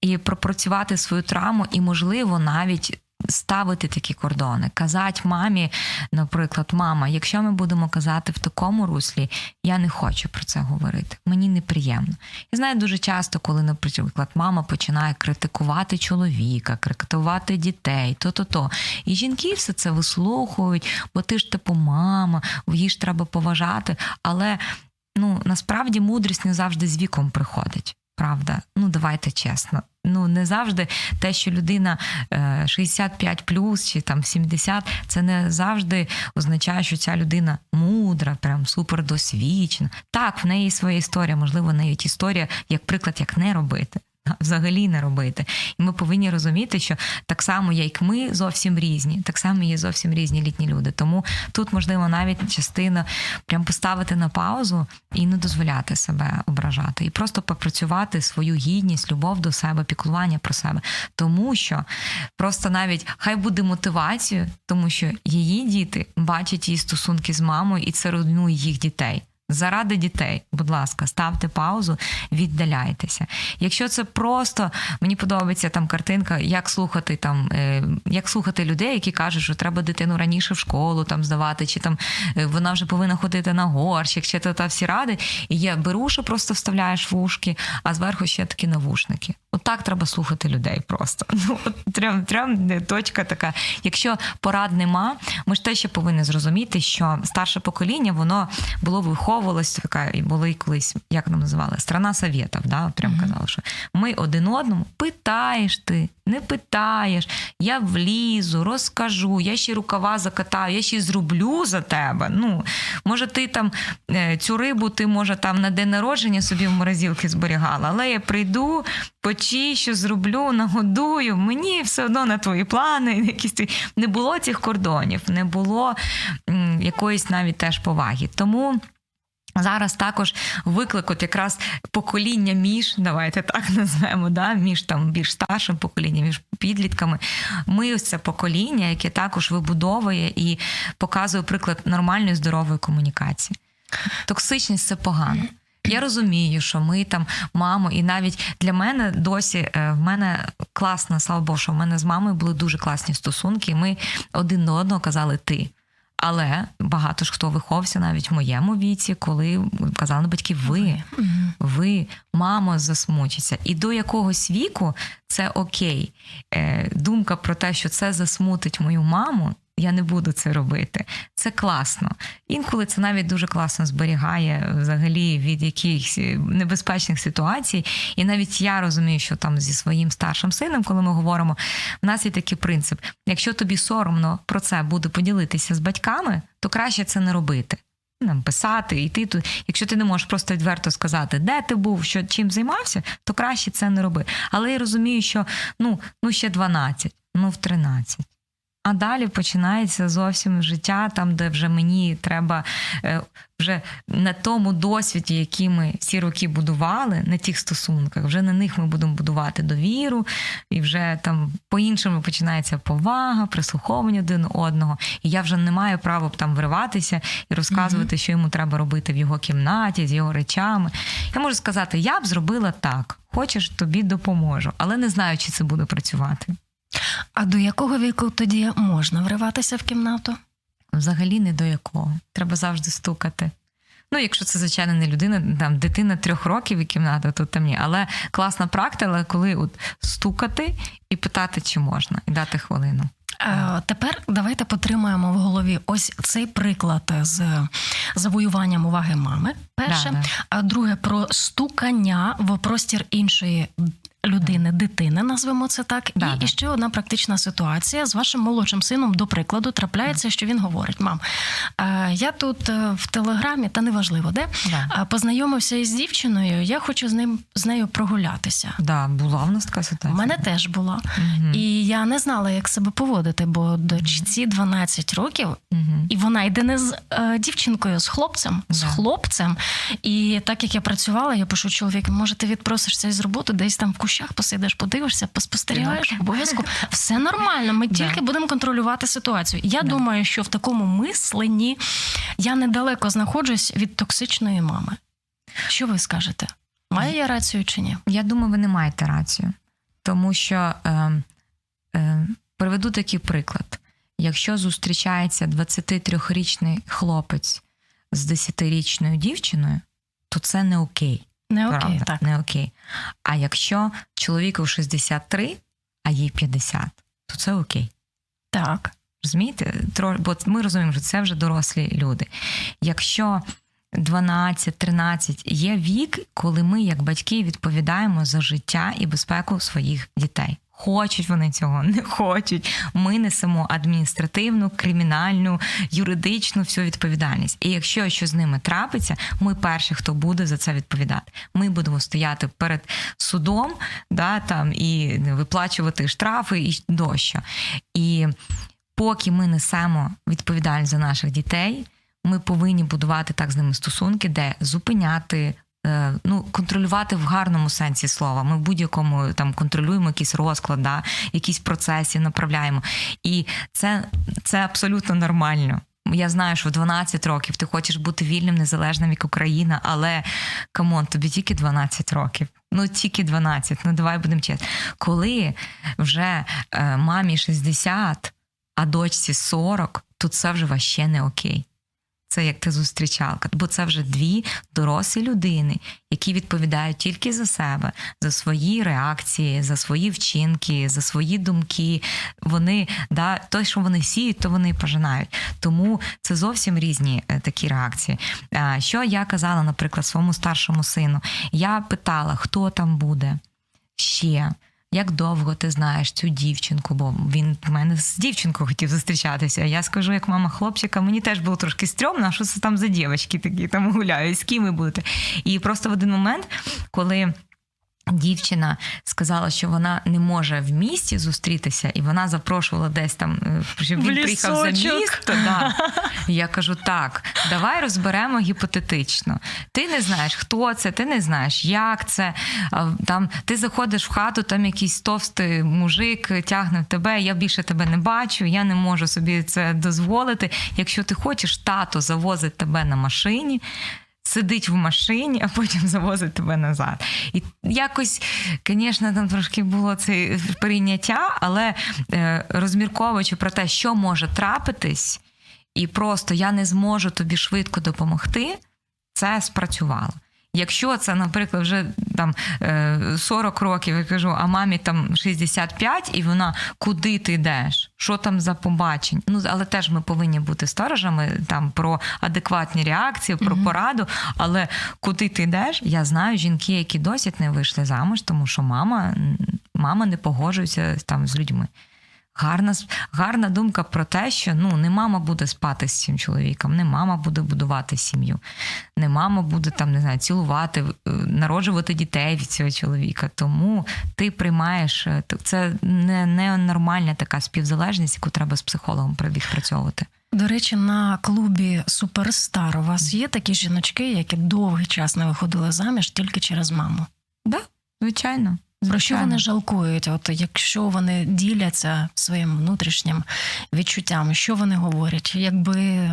і пропрацювати свою травму, і можливо навіть ставити такі кордони, казати мамі, наприклад, мама, якщо ми будемо казати в такому руслі, я не хочу про це говорити. Мені неприємно. Я знаю дуже часто, коли, наприклад, мама починає критикувати чоловіка, критикувати дітей, то-то-то. І жінки все це вислухають, бо ти ж типу мама, її ж треба поважати. Але ну насправді мудрість не завжди з віком приходить. Правда, ну давайте чесно. Ну не завжди те, що людина 65 е, плюс чи там 70, це не завжди означає, що ця людина мудра, прям супердосвідчена. Так, в неї своя історія, можливо, навіть історія як приклад, як не робити взагалі не робити. І ми повинні розуміти, що так само, як ми зовсім різні, так само є зовсім різні літні люди. Тому тут можливо навіть частина прям поставити на паузу і не дозволяти себе ображати, і просто попрацювати свою гідність, любов до себе, піклування про себе. Тому що просто навіть хай буде мотивацією, тому що її діти бачать її стосунки з мамою, і це руйнує їх дітей. Заради дітей, будь ласка, ставте паузу, віддаляйтеся. Якщо це просто мені подобається там картинка, як слухати там, е, як слухати людей, які кажуть, що треба дитину раніше в школу там здавати, чи там е, вона вже повинна ходити на горщик, чи та, та всі ради. І є беруші, просто вставляєш в ушки, а зверху ще такі навушники. Отак треба слухати людей просто. [LAUGHS] Ну, от трям, трям точка така. Якщо порад нема, ми ж те ще повинні зрозуміти, що старше покоління воно було виховувалось така, і були колись, як нам називали, страна совєтів, да? прям mm-hmm. казали, що ми один одному питаєш ти, не питаєш, я влізу, розкажу, я ще рукава закатаю, я ще зроблю за тебе. Ну, Може, ти там е, цю рибу ти, може, там на день народження собі в морозилки зберігала, але я прийду, почищу, зроблю, нагодую. Мені все одно на твої плани. якісь Не було цих кордонів, не було якоїсь навіть теж поваги. Тому. Зараз також виклик, от якраз покоління між, давайте так [LAUGHS] назвемо, да, між там більш старшим поколінням, між підлітками. Ми ось це покоління, яке також вибудовує і показує приклад нормальної здорової комунікації. Токсичність це погано. Я розумію, що ми там мамо, і навіть для мене досі е, в мене класна, слава Богу, що в мене з мамою були дуже класні стосунки, і ми один до одного казали ти. Але багато ж хто виховався навіть в моєму віці, коли казали батьки, ви, ви, мамо, засмучиться. І до якогось віку це окей. Е, думка про те, що це засмутить мою маму, я не буду це робити. Це класно. Інколи це навіть дуже класно зберігає взагалі від якихось небезпечних ситуацій. І навіть я розумію, що там зі своїм старшим сином, коли ми говоримо, в нас є такий принцип: якщо тобі соромно про це буде поділитися з батьками, то краще це не робити. Нам писати, йти тут. Якщо ти не можеш просто відверто сказати, де ти був, що чим займався, то краще це не роби. Але я розумію, що ну, ну ще 12, ну в 13. А далі починається зовсім життя, там, де вже мені треба е, вже на тому досвіді, який ми всі роки будували, на тих стосунках, вже на них ми будемо будувати довіру, і вже там по-іншому починається повага, прислуховування один одного. І я вже не маю права там вриватися і розказувати, mm-hmm. що йому треба робити в його кімнаті, з його речами. Я можу сказати, я б зробила так, хочеш, тобі допоможу, але не знаю, чи це буде працювати.
А до якого віку тоді можна вриватися в кімнату?
Взагалі не до якого. Треба завжди стукати. Ну, якщо це, звичайно, не людина, там дитина трьох років і кімната, то там ні. Але класна практика, коли от стукати і питати, чи можна, і дати хвилину.
Е, тепер давайте потримаємо в голові ось цей приклад з завоюванням уваги мами. Перше, да, да. а друге про стукання в простір іншої людини, дитини, назвемо це так. Да, і, да. і ще одна практична ситуація з вашим молодшим сином, до прикладу, трапляється, що він говорить: мам, я тут е, в телеграмі, та неважливо, де да. познайомився із дівчиною. Я хочу з ним з нею прогулятися.
Да, була в нас така ситуація.
У мене теж була. Угу. І я не знала, як себе поводити, бо дочці 12 років, угу. і вона йде не з е, дівчинкою, з хлопцем, з хлопцем. І так як я працювала, я пишу чоловік, може, ти відпросишся із роботи, десь там в кущах посидиш, подивишся, поспостерігаєш, обов'язково все нормально. Ми тільки будемо контролювати ситуацію. Я думаю, що в такому мисленні я недалеко знаходжусь від токсичної мами. Що ви скажете? Маю я рацію чи ні?
Я думаю, ви не маєте рацію, тому що е, е, приведу такий приклад: якщо зустрічається 23-річний хлопець з 10-річною дівчиною, то це не окей.
Не окей, Правда? так.
Не окей. А якщо чоловіку 63, а їй 50, то це окей.
Так.
Розумієте? Бо ми розуміємо, що це вже дорослі люди. Якщо 12-13 є вік, коли ми, як батьки, відповідаємо за життя і безпеку своїх дітей. Хочуть вони цього, не хочуть. Ми несемо адміністративну, кримінальну, юридичну всю відповідальність. І якщо щось з ними трапиться, ми перші, хто буде за це відповідати. Ми будемо стояти перед судом, да, там і виплачувати штрафи і тощо. І поки ми несемо відповідальність за наших дітей, ми повинні будувати так з ними стосунки, де зупиняти. Е, ну, контролювати в гарному сенсі слова. Ми в будь-якому там контролюємо якийсь розклад, да, якісь процеси направляємо. І це це абсолютно нормально. Я знаю, що в 12 років ти хочеш бути вільним, незалежним як Україна, але come on, тобі тільки 12 років. Ну, тільки 12, ну давай будемо чесно. Коли вже е, мамі 60, а дочці 40, то це вже ваще не окей це як ти зустрічалка, бо це вже дві дорослі людини, які відповідають тільки за себе, за свої реакції, за свої вчинки, за свої думки. Вони да, то, що вони сіють, то вони пожинають. Тому це зовсім різні е, такі реакції. Що я казала, наприклад, своєму старшому сину? Я питала, хто там буде ще як довго ти знаєш цю дівчинку, бо він в мене з дівчинкою хотів зустрічатися. Я скажу, як мама хлопчика, мені теж було трошки стрьомно, що це там за дівчатки такі там гуляють, з ким ви будете. І просто в один момент, коли Дівчина сказала, що вона не може в місті зустрітися, і вона запрошувала десь там, е, щоб він приїхав за місто. Да. Я кажу: так, давай розберемо гіпотетично. Ти не знаєш, хто це, ти не знаєш, як це. Там Ти заходиш в хату, там якийсь товстий мужик тягне тебе. Я більше тебе не бачу, я не можу собі це дозволити. Якщо ти хочеш, тато завозить тебе на машині сидить в машині, а потім завозить тебе назад. І якось, звісно, там трошки було це прийняття, але е, розмірковуючи про те, що може трапитись, і просто я не зможу тобі швидко допомогти, це спрацювало. Якщо це, наприклад, вже там 40 е, років, я кажу, а мамі там 65, і вона куди ти йдеш? Що там за побачень? Ну але теж ми повинні бути сторожами там про адекватні реакції, про mm пораду. Але куди ти йдеш? Я знаю жінки, які досі не вийшли замуж, тому що мама, мама не погоджується там з людьми. Гарна гарна думка про те, що ну не мама буде спати з цим чоловіком, не мама буде будувати сім'ю, не мама буде там не знаю, цілувати, е, народжувати дітей від цього чоловіка. Тому ти приймаєш е, це не, не нормальна така співзалежність, яку треба з психологом відпрацьовувати.
До речі, на клубі Суперстар у вас є такі жіночки, які довгий час не виходили заміж тільки через маму? Так,
да, звичайно.
Про що вони жалкують? От якщо вони діляться своїм внутрішнім відчуттям, що вони говорять? Якби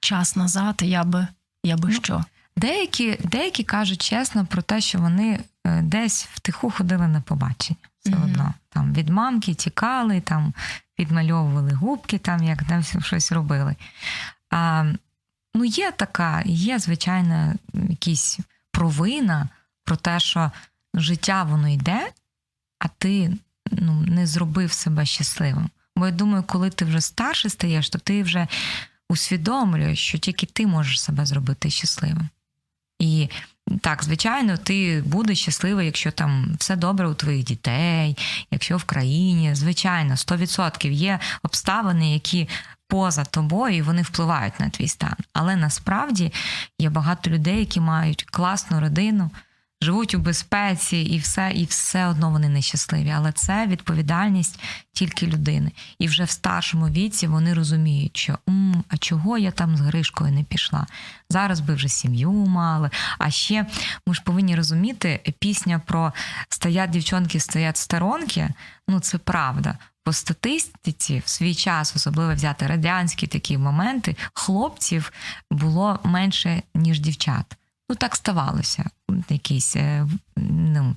час назад, я би я би ну, що?
Деякі деякі кажуть чесно про те, що вони е, десь втиху ходили на побачення. Все mm-hmm. одно там від мамки тікали, там підмальовували губки, там як там [LAUGHS] щось робили. А, Ну, є така, є, звичайно, якісь провина про те, що життя воно йде, а ти ну, не зробив себе щасливим. Бо я думаю, коли ти вже старше стаєш, то ти вже усвідомлюєш, що тільки ти можеш себе зробити щасливим. І так, звичайно, ти будеш щасливий, якщо там все добре у твоїх дітей, якщо в країні, звичайно, 100% є обставини, які поза тобою, і вони впливають на твій стан. Але насправді є багато людей, які мають класну родину живуть у безпеці, і все, і все одно вони нещасливі. Але це відповідальність тільки людини. І вже в старшому віці вони розуміють, що М, а чого я там з Гришкою не пішла? Зараз би вже сім'ю мали. А ще ми ж повинні розуміти, пісня про стоять дівчонки, стоять сторонки. Ну це правда. По статистиці в свій час, особливо взяти радянські такі моменти, хлопців було менше ніж дівчат. Ну, так ставалося. Якісь, е, ну,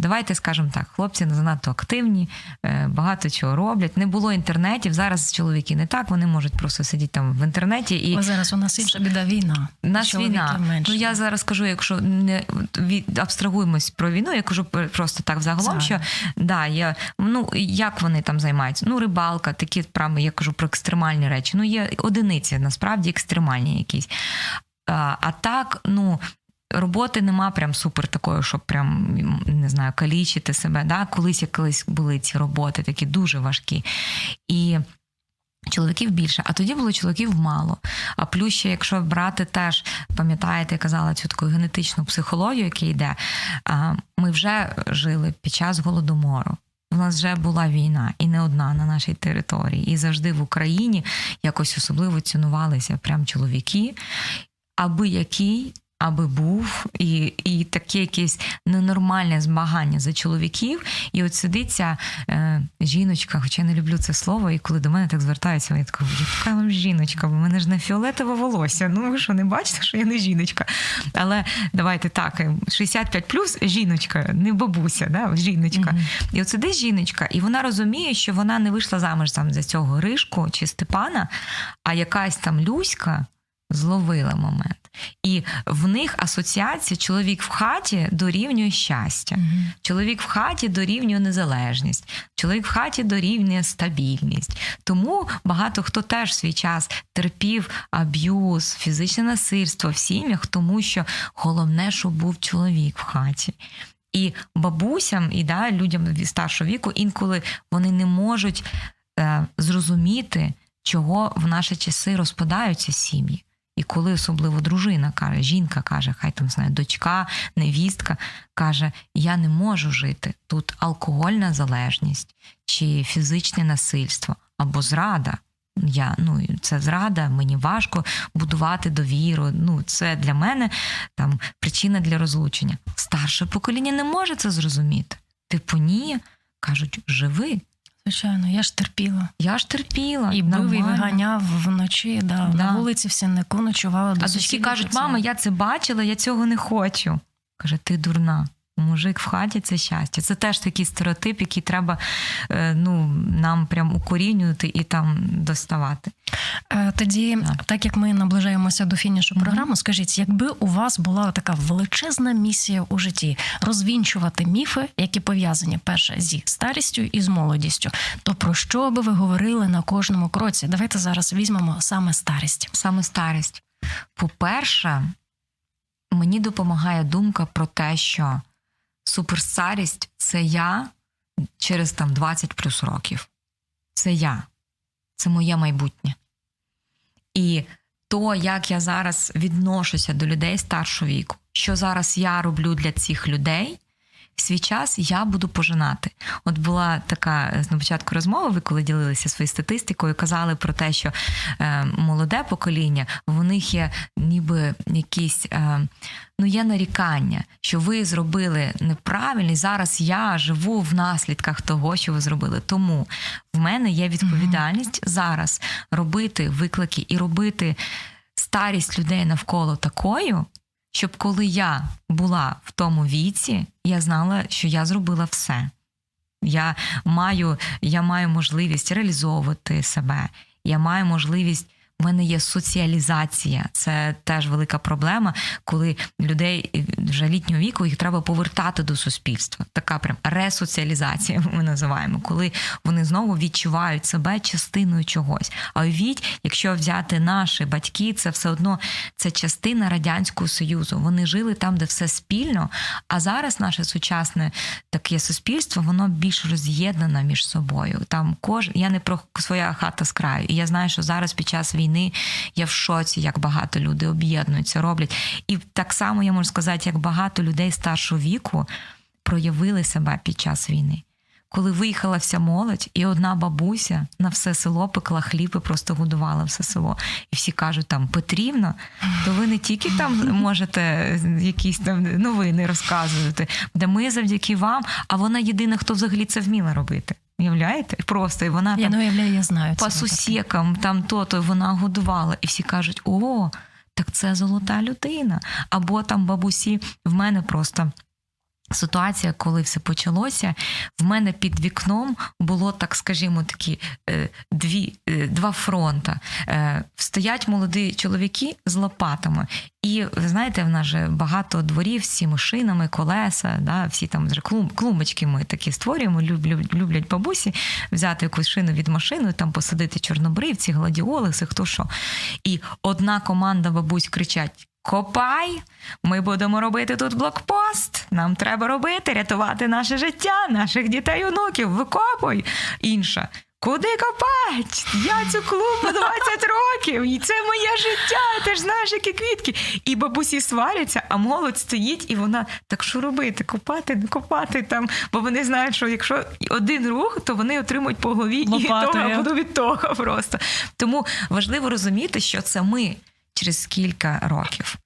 Давайте скажемо так, хлопці не занадто активні, е, багато чого роблять. Не було інтернетів. Зараз чоловіки не так, вони можуть просто сидіти там в інтернеті. І
О, зараз у нас інша біда війна.
Нас війна. Менше. Ну я зараз кажу, якщо не від абстрагуємось про війну, я кажу просто так взагалом, що да, я ну як вони там займаються? Ну, рибалка, такі прямо, я кажу про екстремальні речі. Ну, є одиниці, насправді екстремальні якісь. А так, ну. Роботи нема прям супер такої, щоб прям не знаю, калічити себе. Да? Колись колись були ці роботи, такі дуже важкі. І чоловіків більше, а тоді було чоловіків мало. А плюс ще, якщо брати теж, пам'ятаєте, я казала цю таку генетичну психологію, яка йде, ми вже жили під час голодомору. У нас вже була війна і не одна на нашій території. І завжди в Україні якось особливо цінувалися прям чоловіки аби який, аби був, і і таке якесь ненормальне змагання за чоловіків. І от сидиться е, жіночка, хоча я не люблю це слово, і коли до мене так звертаються, я така, яка вам жіночка, бо в мене ж не фіолетове волосся. Ну ви що, не бачите, що я не жіночка. Але давайте так, 65 плюс жіночка, не бабуся, да, жіночка. Mm-hmm. І от сидить жіночка, і вона розуміє, що вона не вийшла заміж там за цього Гришку чи Степана, а якась там Люська зловила момент. І в них асоціація чоловік в хаті дорівнює щастя, mm-hmm. чоловік в хаті дорівнює незалежність, чоловік в хаті дорівнює стабільність. Тому багато хто теж в свій час терпів аб'юз, фізичне насильство в сім'ях, тому що головне, щоб був чоловік в хаті. І бабусям, і да, людям старшого віку інколи вони не можуть е, зрозуміти, чого в наші часи розпадаються сім'ї. І коли особливо дружина каже, жінка каже, хай там знає, дочка, невістка каже: Я не можу жити. Тут алкогольна залежність чи фізичне насильство або зрада. Я ну це зрада, мені важко будувати довіру. Ну це для мене там причина для розлучення. Старше покоління не може це зрозуміти. Типу, ні, кажуть, живи.
Звичайно, я ж терпіла.
Я ж терпіла.
І бив, і виганяв вночі. Да, да. На вулиці всі не ночувала.
До а дочки кажуть, мама, я це бачила, я цього не хочу. Каже, ти дурна. Мужик в хаті це щастя. Це теж такий стереотип, який треба е, ну, нам прям укорінювати і там доставати.
Е, тоді, так, так як ми наближаємося до фінішу mm-hmm. скажіть, якби у вас була така величезна місія у житті розвінчувати міфи, які пов'язані перше зі старістю і з молодістю, то про що би ви говорили на кожному кроці? Давайте зараз візьмемо саме старість.
Саме старість. По-перше, мені допомагає думка про те, що суперстарість це я через там 20 плюс років. Це я, це моє майбутнє. І то, як я зараз відношуся до людей старшого віку, що зараз я роблю для цих людей, свій час я буду пожинати. От була така на початку розмови, ви коли ділилися своєю статистикою, казали про те, що е, молоде покоління, в них є ніби якісь. Е, Ну, є нарікання, що ви зробили неправильно, і зараз я живу в наслідках того, що ви зробили. Тому в мене є відповідальність mm-hmm. зараз робити виклики і робити старість людей навколо такою, щоб коли я була в тому віці, я знала, що я зробила все. Я маю, Я маю можливість реалізовувати себе, я маю можливість в мене є соціалізація. Це теж велика проблема, коли людей вже літнього віку їх треба повертати до суспільства. Така прям ресоціалізація [LAUGHS] ми називаємо, коли вони знову відчувають себе частиною чогось. А уявіть, якщо взяти наші батьки, це все одно це частина радянського союзу. Вони жили там, де все спільно. А зараз наше сучасне таке суспільство, воно більш роз'єднане між собою. Там кож я не про своя хата з краю, і я знаю, що зараз під час війни війни. Я в шоці, як багато людей об'єднуються, роблять. І так само я можу сказати, як багато людей старшого віку проявили себе під час війни. Коли виїхала вся молодь, і одна бабуся на все село пекла хліб і просто годувала все село. І всі кажуть, там Петрівна, то ви не тільки там можете якісь там новини розказувати, де ми завдяки вам, а вона єдина, хто взагалі це вміла робити. Уявляєте? Просто і вона
я
там
не уявляю, я знаю
по сусікам, там то-то вона годувала, і всі кажуть: о, так це золота людина. Або там бабусі в мене просто. Ситуація, коли все почалося, в мене під вікном було, так скажімо, такі е, дві, е, два фронта. Е, стоять молоді чоловіки з лопатами. І ви знаєте, в нас же багато дворів, всі машинами, колеса, да, всі там клумбочки ми такі створюємо, люблять бабусі взяти якусь шину від машини, там посадити чорнобривці, гладіолиси, хто що. І одна команда бабусь кричать: Копай, ми будемо робити тут блокпост. Нам треба робити, рятувати наше життя, наших дітей, онуків. Викопуй. Інша. Куди копать? Я цю клубу 20 років, і це моє життя. Ти ж знаєш, які квітки. І бабусі сваряться, а молодь стоїть, і вона так що робити? Копати, не копати там. Бо вони знають, що якщо один рух, то вони отримують по голові Лопатою. і того буду від того просто. Тому важливо розуміти, що це ми через кілька років.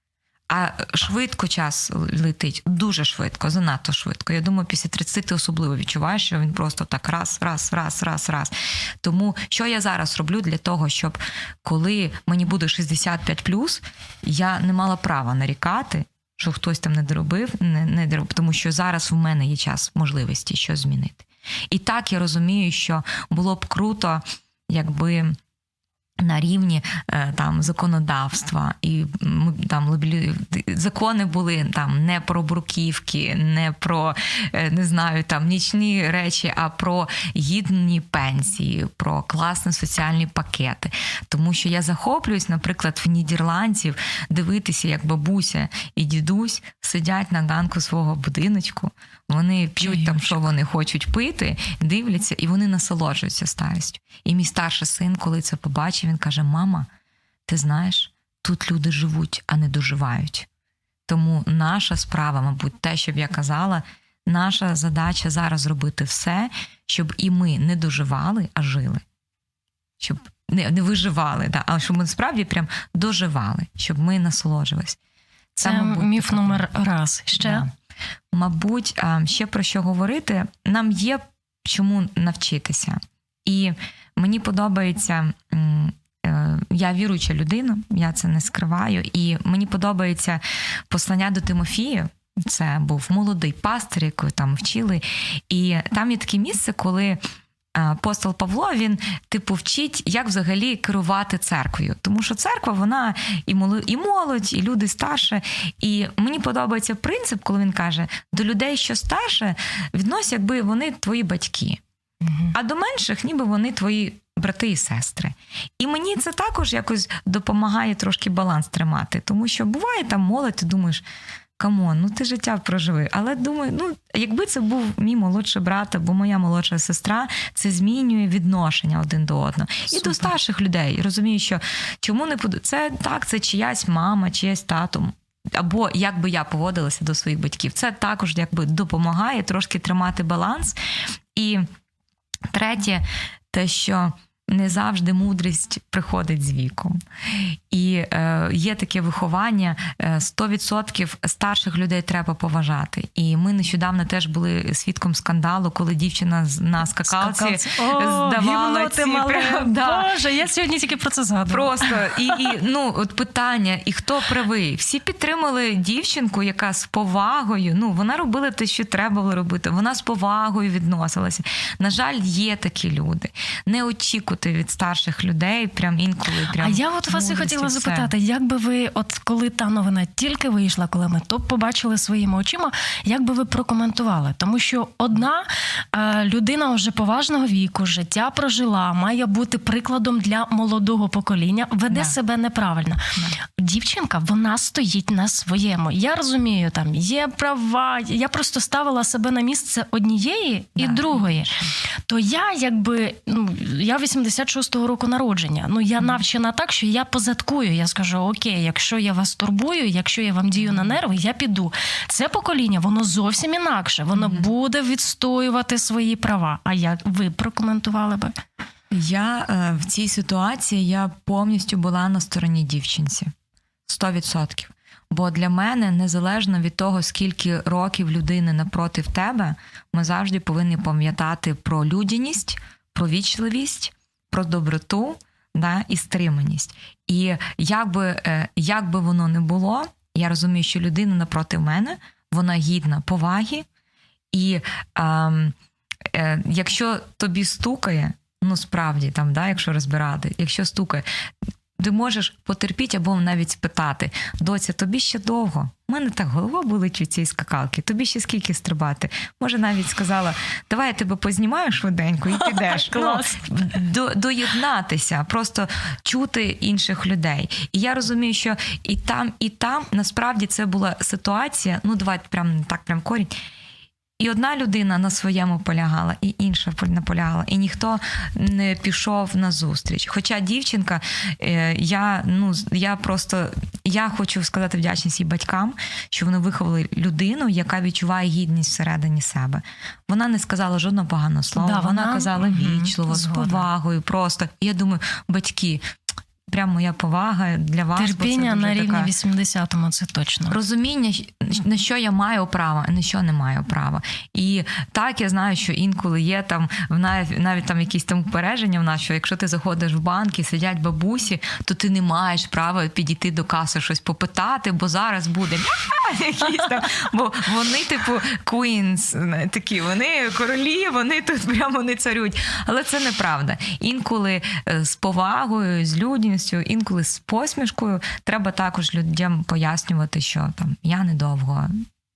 А швидко час летить, дуже швидко, занадто швидко. Я думаю, після 30 ти особливо відчуваєш, що він просто так раз, раз, раз, раз, раз. Тому що я зараз роблю для того, щоб коли мені буде 65 я не мала права нарікати, що хтось там не доробив, не, не доробив, тому що зараз в мене є час можливості щось змінити. І так я розумію, що було б круто, якби. На рівні е, там законодавства, і там закони були там не про бруківки, не про е, не знаю там нічні речі, а про гідні пенсії, про класні соціальні пакети. Тому що я захоплююсь, наприклад, в Нідерландців дивитися, як бабуся і дідусь сидять на ганку свого будиночку. Вони п'ють там, що вони хочуть пити, дивляться, і вони насолоджуються старістю. І мій старший син, коли це побачив, він каже: Мама, ти знаєш, тут люди живуть, а не доживають. Тому наша справа, мабуть, те, що б я казала, наша задача зараз зробити все, щоб і ми не доживали, а жили. Щоб не не виживали, да, а щоб ми справді прям доживали, щоб ми насолоджувались.
Це, Це мабуть, міф номер раз. Ще? Да.
Мабуть, ще про що говорити, нам є чому навчитися. І мені подобається. Е, я віруюча людина, я це не скриваю, і мені подобається послання до Тимофію. Це був молодий пастир, якого там вчили. І там є таке місце, коли апостол Павло він типу вчить, як взагалі керувати церквою. Тому що церква, вона і молодь, і люди старше. І мені подобається принцип, коли він каже: до людей, що старше, віднось, якби вони твої батьки. А до менших, ніби вони твої брати і сестри. І мені це також якось допомагає трошки баланс тримати, тому що буває там молодь, ти думаєш come on, ну ти життя проживи. Але думаю, ну якби це був мій молодший брат або моя молодша сестра, це змінює відношення один до одного. Супер. І до старших людей. Розумію, що чому не под... це так, це чиясь мама, чиясь тато. Або як би я поводилася до своїх батьків. Це також якби допомагає трошки тримати баланс. І третє, те, що не завжди мудрість приходить з віком. І е, є таке виховання: 100% е, старших людей треба поважати. І ми нещодавно теж були свідком скандалу, коли дівчина на скакалці, скакалці. О, здавала ці
прям, да. Боже, я сьогодні тільки про це згадувала.
Просто і, і ну от питання: і хто правий? Всі підтримали дівчинку, яка з повагою. Ну вона робила те, що треба було робити. Вона з повагою відносилася. На жаль, є такі люди. Не очікують очікувати від старших людей, прям інколи прям.
А я от вас і хотіла все. запитати, як би ви, от коли та новина тільки вийшла, коли ми то побачили своїми очима, як би ви прокоментували? Тому що одна е, людина вже поважного віку, життя прожила, має бути прикладом для молодого покоління, веде да. себе неправильно. Да. Дівчинка, вона стоїть на своєму. Я розумію, там є права. Я просто ставила себе на місце однієї і другої. То я, якби ну я 80 76-го року народження. Ну я навчена так, що я позадкую. Я скажу: Окей, якщо я вас турбую, якщо я вам дію на нерви, я піду. Це покоління, воно зовсім інакше. Воно mm-hmm. буде відстоювати свої права. А як ви прокоментували би?
Я е, в цій ситуації я повністю була на стороні дівчинці 100%. Бо для мене, незалежно від того, скільки років людини напротив тебе, ми завжди повинні пам'ятати про людяність, про вічливість, про доброту да, і стриманість. І як би, е, як би воно не було, я розумію, що людина напроти мене, вона гідна поваги, і е, е, якщо тобі стукає, ну справді там, да, якщо розбирати, якщо стукає, ти можеш потерпіти або навіть спитати: доця, тобі ще довго. У мене так голова болить від цієї скакалки, тобі ще скільки стрибати. Може, навіть сказала, давай я тебе познімаю швиденько і підеш. [LAUGHS]
Клас.
Ну, до, доєднатися, просто чути інших людей. І я розумію, що і там, і там насправді це була ситуація. Ну, давайте прям так прям корінь. І одна людина на своєму полягала, і інша наполягала, і ніхто не пішов на зустріч. Хоча дівчинка, е, я ну я просто я хочу сказати вдячність її батькам, що вони виховали людину, яка відчуває гідність всередині себе. Вона не сказала жодного поганого слова. Да, вона, вона казала вічливо, угу, з повагою. Просто я думаю, батьки, прям моя повага для вас.
Терпіння на рівні така... 80-му, це точно.
Розуміння, на що я маю право, а на що не маю права. І так я знаю, що інколи є там навіть, навіть там якісь там упередження в нас, що якщо ти заходиш в банк і сидять бабусі, то ти не маєш права підійти до каси щось попитати, бо зараз буде якісь там. Бо вони, типу, queens, такі, вони королі, вони тут прямо не царюють. Але це неправда. Інколи е, з повагою, з людяністю, радістю, інколи з посмішкою. Треба також людям пояснювати, що там я недовго.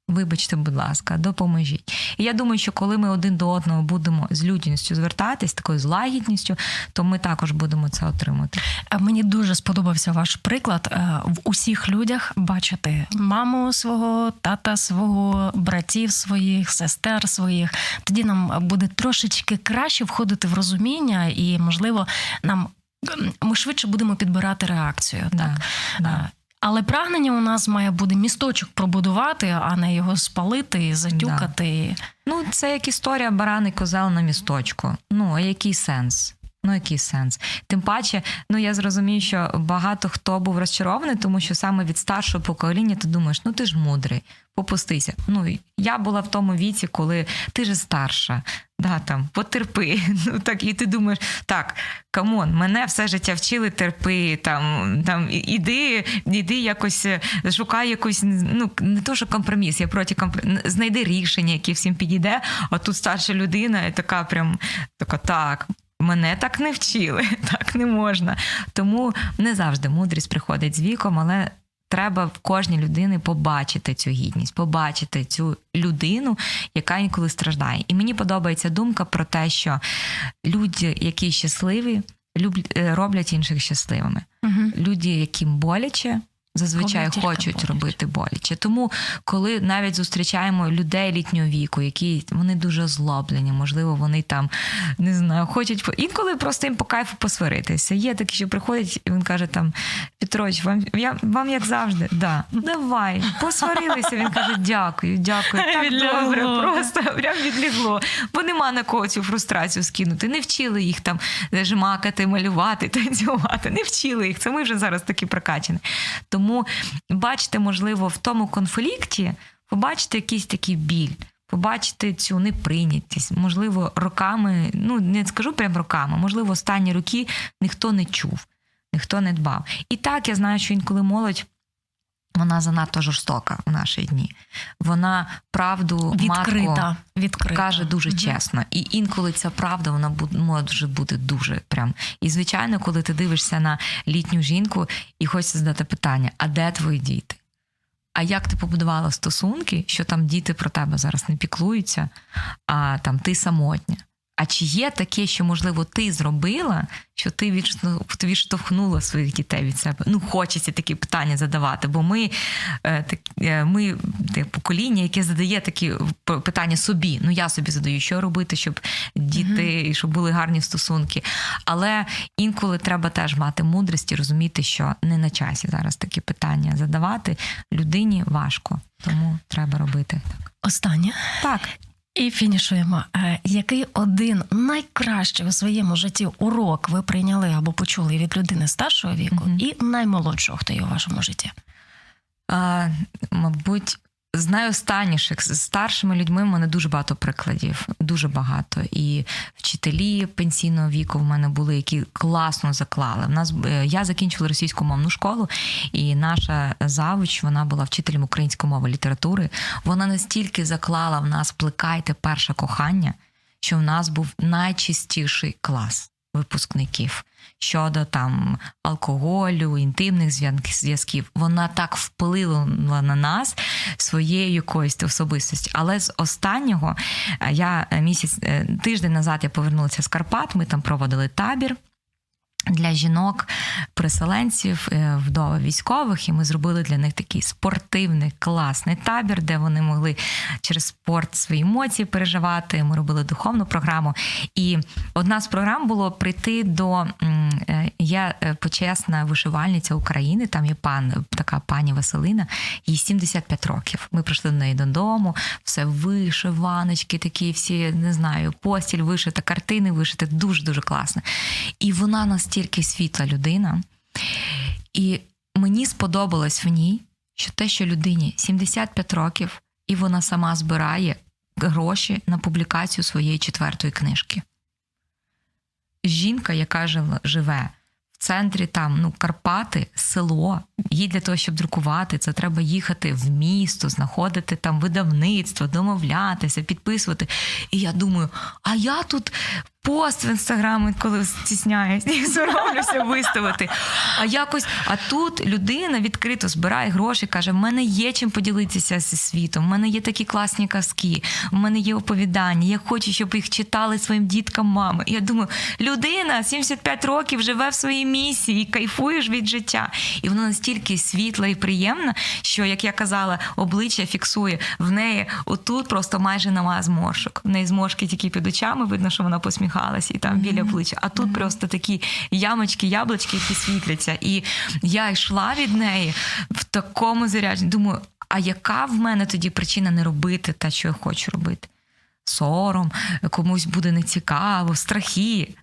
Вибачте, будь ласка, допоможіть. І я думаю, що коли ми один до одного будемо з людяністю звертатись, такою злагідністю, то ми також будемо це отримати.
Мені дуже сподобався ваш приклад е, в усіх людях бачити маму свого, тата свого, братів своїх, сестер своїх. Тоді нам буде трошечки краще входити в розуміння, і можливо нам ми швидше будемо підбирати реакцію.
Да,
так?
да.
Але прагнення у нас має бути місточок пробудувати, а не його спалити, затюкати.
Ну, це як історія барани козел на місточку. Ну, а який сенс? Ну, який сенс? Тим паче, ну я зрозумію, що багато хто був розчарований, тому що саме від старшого покоління ти думаєш, ну ти ж мудрий, попустися. Ну я була в тому віці, коли ти ж старша, да, там, потерпи. [LAUGHS] Ну так, і ти думаєш, так, come on, мене все життя вчили терпи, там, там іди, іди якось, е, шукай якусь, ну не то, що компроміс, я проти компроміс, знайди рішення, яке всім підійде, а тут старша людина, і така прям така, так. Мене так не вчили, [LAUGHS] так не можна. Тому не завжди мудрість приходить з віком, але треба в кожній людини побачити цю гідність, побачити цю людину, яка інколи страждає. І мені подобається думка про те, що люди, які щасливі, е, роблять інших щасливими. Угу. Люди, яким боляче, зазвичай хочуть робити боляче. Тому, коли навіть зустрічаємо людей літнього віку, які вони дуже злоблені, можливо, вони там не знаю, хочуть інколи просто їм по кайфу посваритися. Є такі, що приходять, і він каже: там Петрович, вам я вам як завжди, да, давай, посварилися. Він каже: Дякую, дякую. Так добре, просто прям відлігло. Бо нема на кого цю фрустрацію скинути. Не вчили їх там жмакати, малювати, [LAUGHS] танцювати. Не вчили їх. Це ми вже зараз такі прокачені. Тому бачите, можливо, в тому конфлікті, побачите якийсь такий біль. Побачити цю неприйнятість, можливо, роками, ну не скажу прям роками, можливо, останні роки ніхто не чув, ніхто не дбав. І так я знаю, що інколи молодь. Вона занадто жорстока в наші дні. Вона правду
відкрита,
матку відкрита. каже дуже угу. чесно. І інколи ця правда вона може бути дуже прям. І звичайно, коли ти дивишся на літню жінку і хочеться задати питання: а де твої діти? А як ти побудувала стосунки, що там діти про тебе зараз не піклуються, а там ти самотня? А чи є таке, що, можливо, ти зробила, що ти відштовхнула своїх дітей від себе? Ну, хочеться такі питання задавати, бо ми е, е, ми те покоління, яке задає такі питання собі. Ну, я собі задаю, що робити, щоб діти, і щоб були гарні стосунки. Але інколи треба теж мати мудрість і розуміти, що не на часі зараз такі питання задавати. Людині важко, тому треба робити так.
Останнє
так.
І фінішуємо. Е, який один найкращий у своєму житті урок ви прийняли або почули від людини старшого віку, mm і наймолодшого, хто є у вашому житті?
А, Мабуть, з найостанніших з старшими людьми в мене дуже багато прикладів, дуже багато. І вчителі пенсійного віку в мене були, які класно заклали. В нас е, я закінчила російську мовну школу, і наша завуч вона була вчителем української мови літератури. Вона настільки заклала в нас плекайте перше кохання, що в нас був найчистіший клас випускників щодо там алкоголю, інтимних зв'язків. Вона так вплинула на нас своєю якоюсь особистості. Але з останнього е, я е, місяць е, тиждень назад я повернулася з Карпат. Ми там проводили табір. Для жінок-переселенців, е, вдови військових, і ми зробили для них такий спортивний класний табір, де вони могли через спорт свої емоції переживати. Ми робили духовну програму. І одна з програм було прийти до е, я е, почесна вишивальниця України. Там є пан така пані Василина, їй 75 років. Ми прийшли до неї додому, все вишиваночки, такі всі не знаю, постіль вишита, картини вишити, дуже дуже класно. І вона настільки настільки світла людина, і мені сподобалось в ній, що те, що людині 75 років, і вона сама збирає гроші на публікацію своєї четвертої книжки. Жінка, яка живе в центрі там ну, Карпати, село, їй для того, щоб друкувати, це треба їхати в місто, знаходити там видавництво, домовлятися, підписувати. І я думаю, а я тут пост в інстаграмі, коли стісняюсь, [LAUGHS] соромлюся виставити. А якось, а тут людина відкрито збирає гроші, каже: в мене є чим поділитися зі світом, в мене є такі класні казки, в мене є оповідання. Я хочу, щоб їх читали своїм діткам, мами. І я думаю, людина 75 років живе в своїй місії, кайфуєш від життя. І вона настільки світла і приємна, що, як я казала, обличчя фіксує в неї отут просто майже нема зморшок. В неї зморшки тільки під очами, видно, що вона посміхалась, і там біля плеча. А тут просто такі ямочки, яблучки, які світляться. І я йшла від неї в такому зарядженні. Думаю, а яка в мене тоді причина не робити те, що я хочу робити? Сором, комусь буде нецікаво, страхи.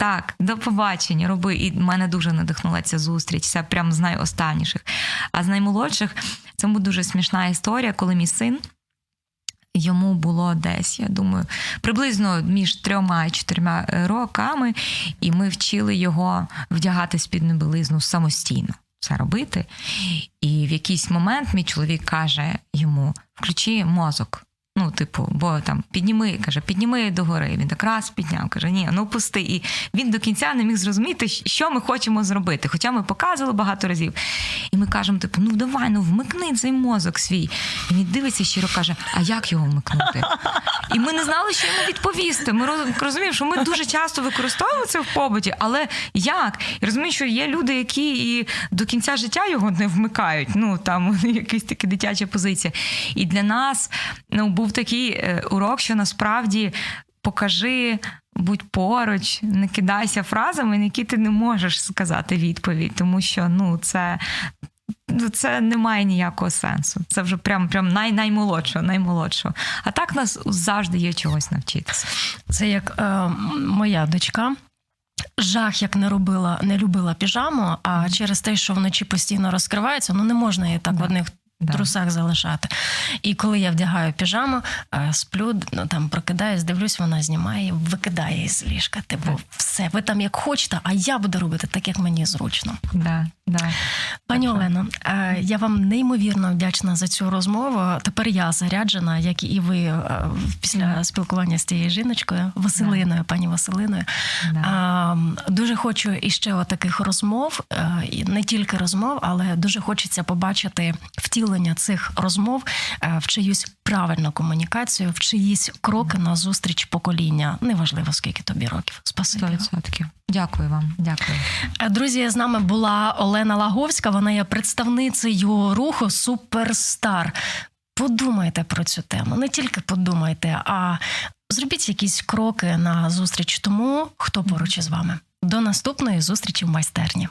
Так, до побачення, роби. І мене дуже надихнула ця зустріч. Це прям з найостанніших. А з наймолодших це буде дуже смішна історія, коли мій син. Йому було десь, я думаю, приблизно між трьома і чотирма роками, і ми вчили його вдягати спідну білизну самостійно це робити. І в якийсь момент мій чоловік каже йому: включи мозок. Ну, типу, бо там підніми, каже, підніми догори. Він так раз підняв, каже, ні, ну пусти. І він до кінця не міг зрозуміти, що ми хочемо зробити. Хоча ми показували багато разів. І ми кажемо, типу, ну давай, ну вмикни цей мозок свій. І він дивиться щиро каже, а як його вмикнути? І ми не знали, що йому відповісти. Ми розуміємо, що ми дуже часто використовуємо це в побуті, але як? І розумію, що є люди, які і до кінця життя його не вмикають. Ну там [LAUGHS] якісь такі дитячі позиції. І для нас ну, був такий е, урок, що насправді покажи. Будь поруч, не кидайся фразами, на які ти не можеш сказати відповідь, тому що ну це Ну, це не має ніякого сенсу. Це вже прям прям най, наймолодшого, наймолодшого. А так нас завжди є чогось навчитися.
Це як е, моя дочка. Жах, як не робила, не любила піжаму, а через те, що вночі постійно розкривається, ну не можна її так да. в одних да. трусах залишати. І коли я вдягаю піжаму, е, сплю, ну там прокидаюсь, дивлюсь, вона знімає, викидає з ліжка. Типу, все, ви там як хочете, а я буду робити так, як мені зручно.
Да, да.
Пані Олено, е, я вам неймовірно вдячна за цю розмову. Тепер я заряджена, як і ви е, після спілкування з тією жіночкою, Василиною, пані Василиною. Дуже хочу іще таких розмов, не тільки розмов, але дуже хочеться побачити втілення цих розмов е, в чиюсь правильну комунікацію, в чиїсь кроки на зустріч покоління. Неважливо скільки тобі років. Спасибі.
100%. Дякую вам, дякую.
Е, друзі, з нами була Олена Лаговська. Вона є представницею руху Суперстар. Подумайте про цю тему. Не тільки подумайте, а зробіть якісь кроки на зустріч тому, хто поруч із вами. До наступної зустрічі в майстерні.